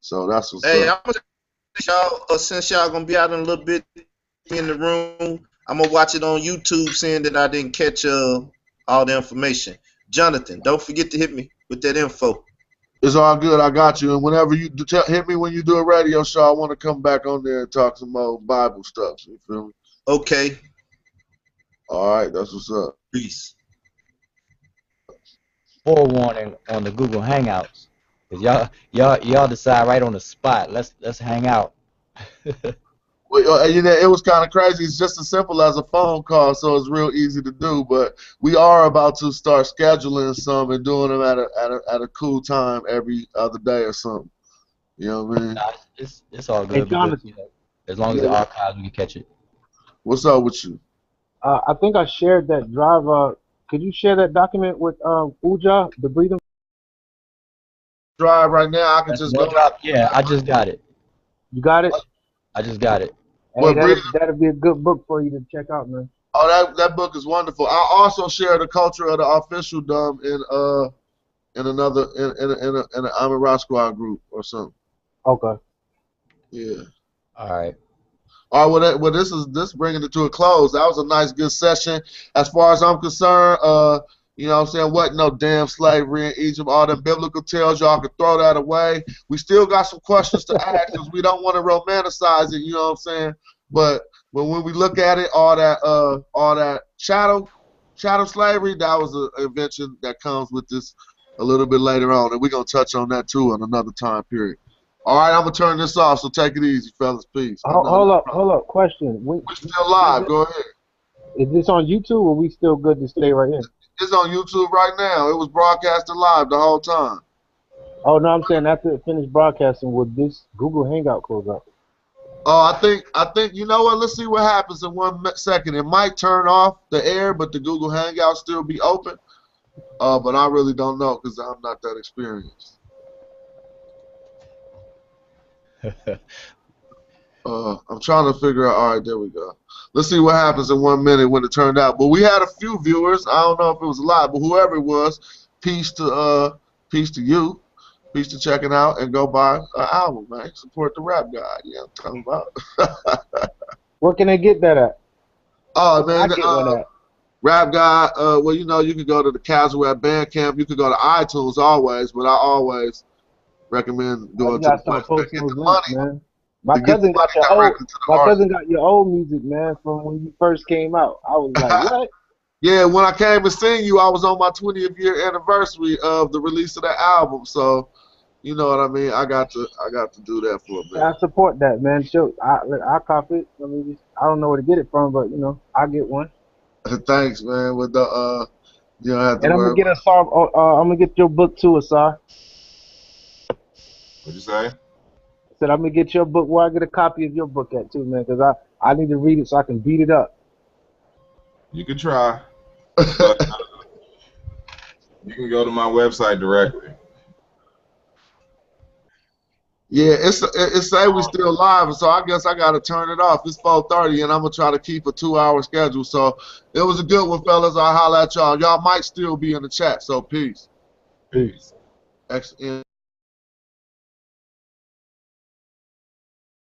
So that's what's Hey, up. I'm gonna y'all uh, since y'all gonna be out in a little bit in the room. I'm gonna watch it on YouTube, seeing that I didn't catch uh, all the information. Jonathan, don't forget to hit me with that info. It's all good. I got you. And whenever you do, tell, hit me when you do a radio show, I want to come back on there and talk some more Bible stuff. You feel me? Okay. All right, that's what's up. Peace. Forewarning on the Google Hangouts. Cause y'all y'all y'all decide right on the spot. Let's let's hang out. Well, uh, you know, it was kind of crazy. It's just as simple as a phone call, so it's real easy to do. But we are about to start scheduling some and doing them at a at a, at a cool time every other day or something. You know what I mean? Nah, it's it's all Hey, good. because, Jonathan. you know, as long as the archives we can catch it. What's up with you? Uh, I think I shared that drive. Uh, could you share that document with uh, Uja, the breathing? Drive right now. I can just go. drop- Yeah, I just got it. You got it? I just got it. Hey, that'll, that'll be a good book for you to check out, man. Oh, that that book is wonderful. I also share the culture of the officialdom in uh in another in in a, in, a, in an Amin Ra Squad group or something. Okay. Yeah. All right. All right, well, that, well, this is this bringing it to a close. That was a nice, good session. As far as I'm concerned, uh, you know what I'm saying? What no damn slavery in Egypt, all the biblical tales, y'all can throw that away. We still got some questions to ask because we don't want to romanticize it, you know what I'm saying? But but when we look at it, all that uh all that shadow shadow slavery, that was an invention that comes with this a little bit later on, and we're gonna touch on that too in another time period. All right, I'm gonna turn this off, so take it easy, fellas. Peace. Hold, hold up, hold up. Question: when, We're still live. Go ahead. Is this on YouTube, or we still good to stay right here? It's on YouTube right now. It was broadcasted live the whole time. Oh no, I'm saying after it finished broadcasting, would this Google Hangout close up? Oh, I think I think you know what? Let's see what happens in one second. It might turn off the air, but the Google Hangout still be open. Uh, but I really don't know because I'm not that experienced. Uh, I'm trying to figure out. All right, there we go. Let's see what happens in one minute when it turned out. But we had a few viewers. I don't know if it was a lot, but whoever it was, peace to uh, peace to you, peace to checking out and go buy an album, man. Support the rap guy. Yeah, I'm talking about. Where can I get that at? oh I man, get uh, one at. Rap guy, uh, well, you know, you can go to the Casual at Bandcamp. You can go to iTunes always, but I always recommend going to the place start to posting get those the money. man. My the cousin got your old. the My cousin got your old music, man, from when you first came out. I was like, what? Yeah, when I came to see you, I was on my 20th year anniversary of the release of that album. So, you know what I mean. I got to, I got to do that for a bit. I support that, man. Show, I, I cop it. I mean, I don't know where to get it from, but you know, I get one. Thanks, man. With the, uh, you don't have to And I'm gonna get a Asar. Uh, uh, I'm gonna get your book too, Asar. What'd you say? Said I'm gonna get your book. Where I get a copy of your book at too, man, because I I need to read it so I can beat it up. You can try. But, uh, you can go to my website directly. Yeah, it's it say we still live, so I guess I gotta turn it off. It's 4:30, and I'm gonna try to keep a two-hour schedule. So it was a good one, fellas. I'll holler at y'all. Y'all might still be in the chat. So peace. Peace. X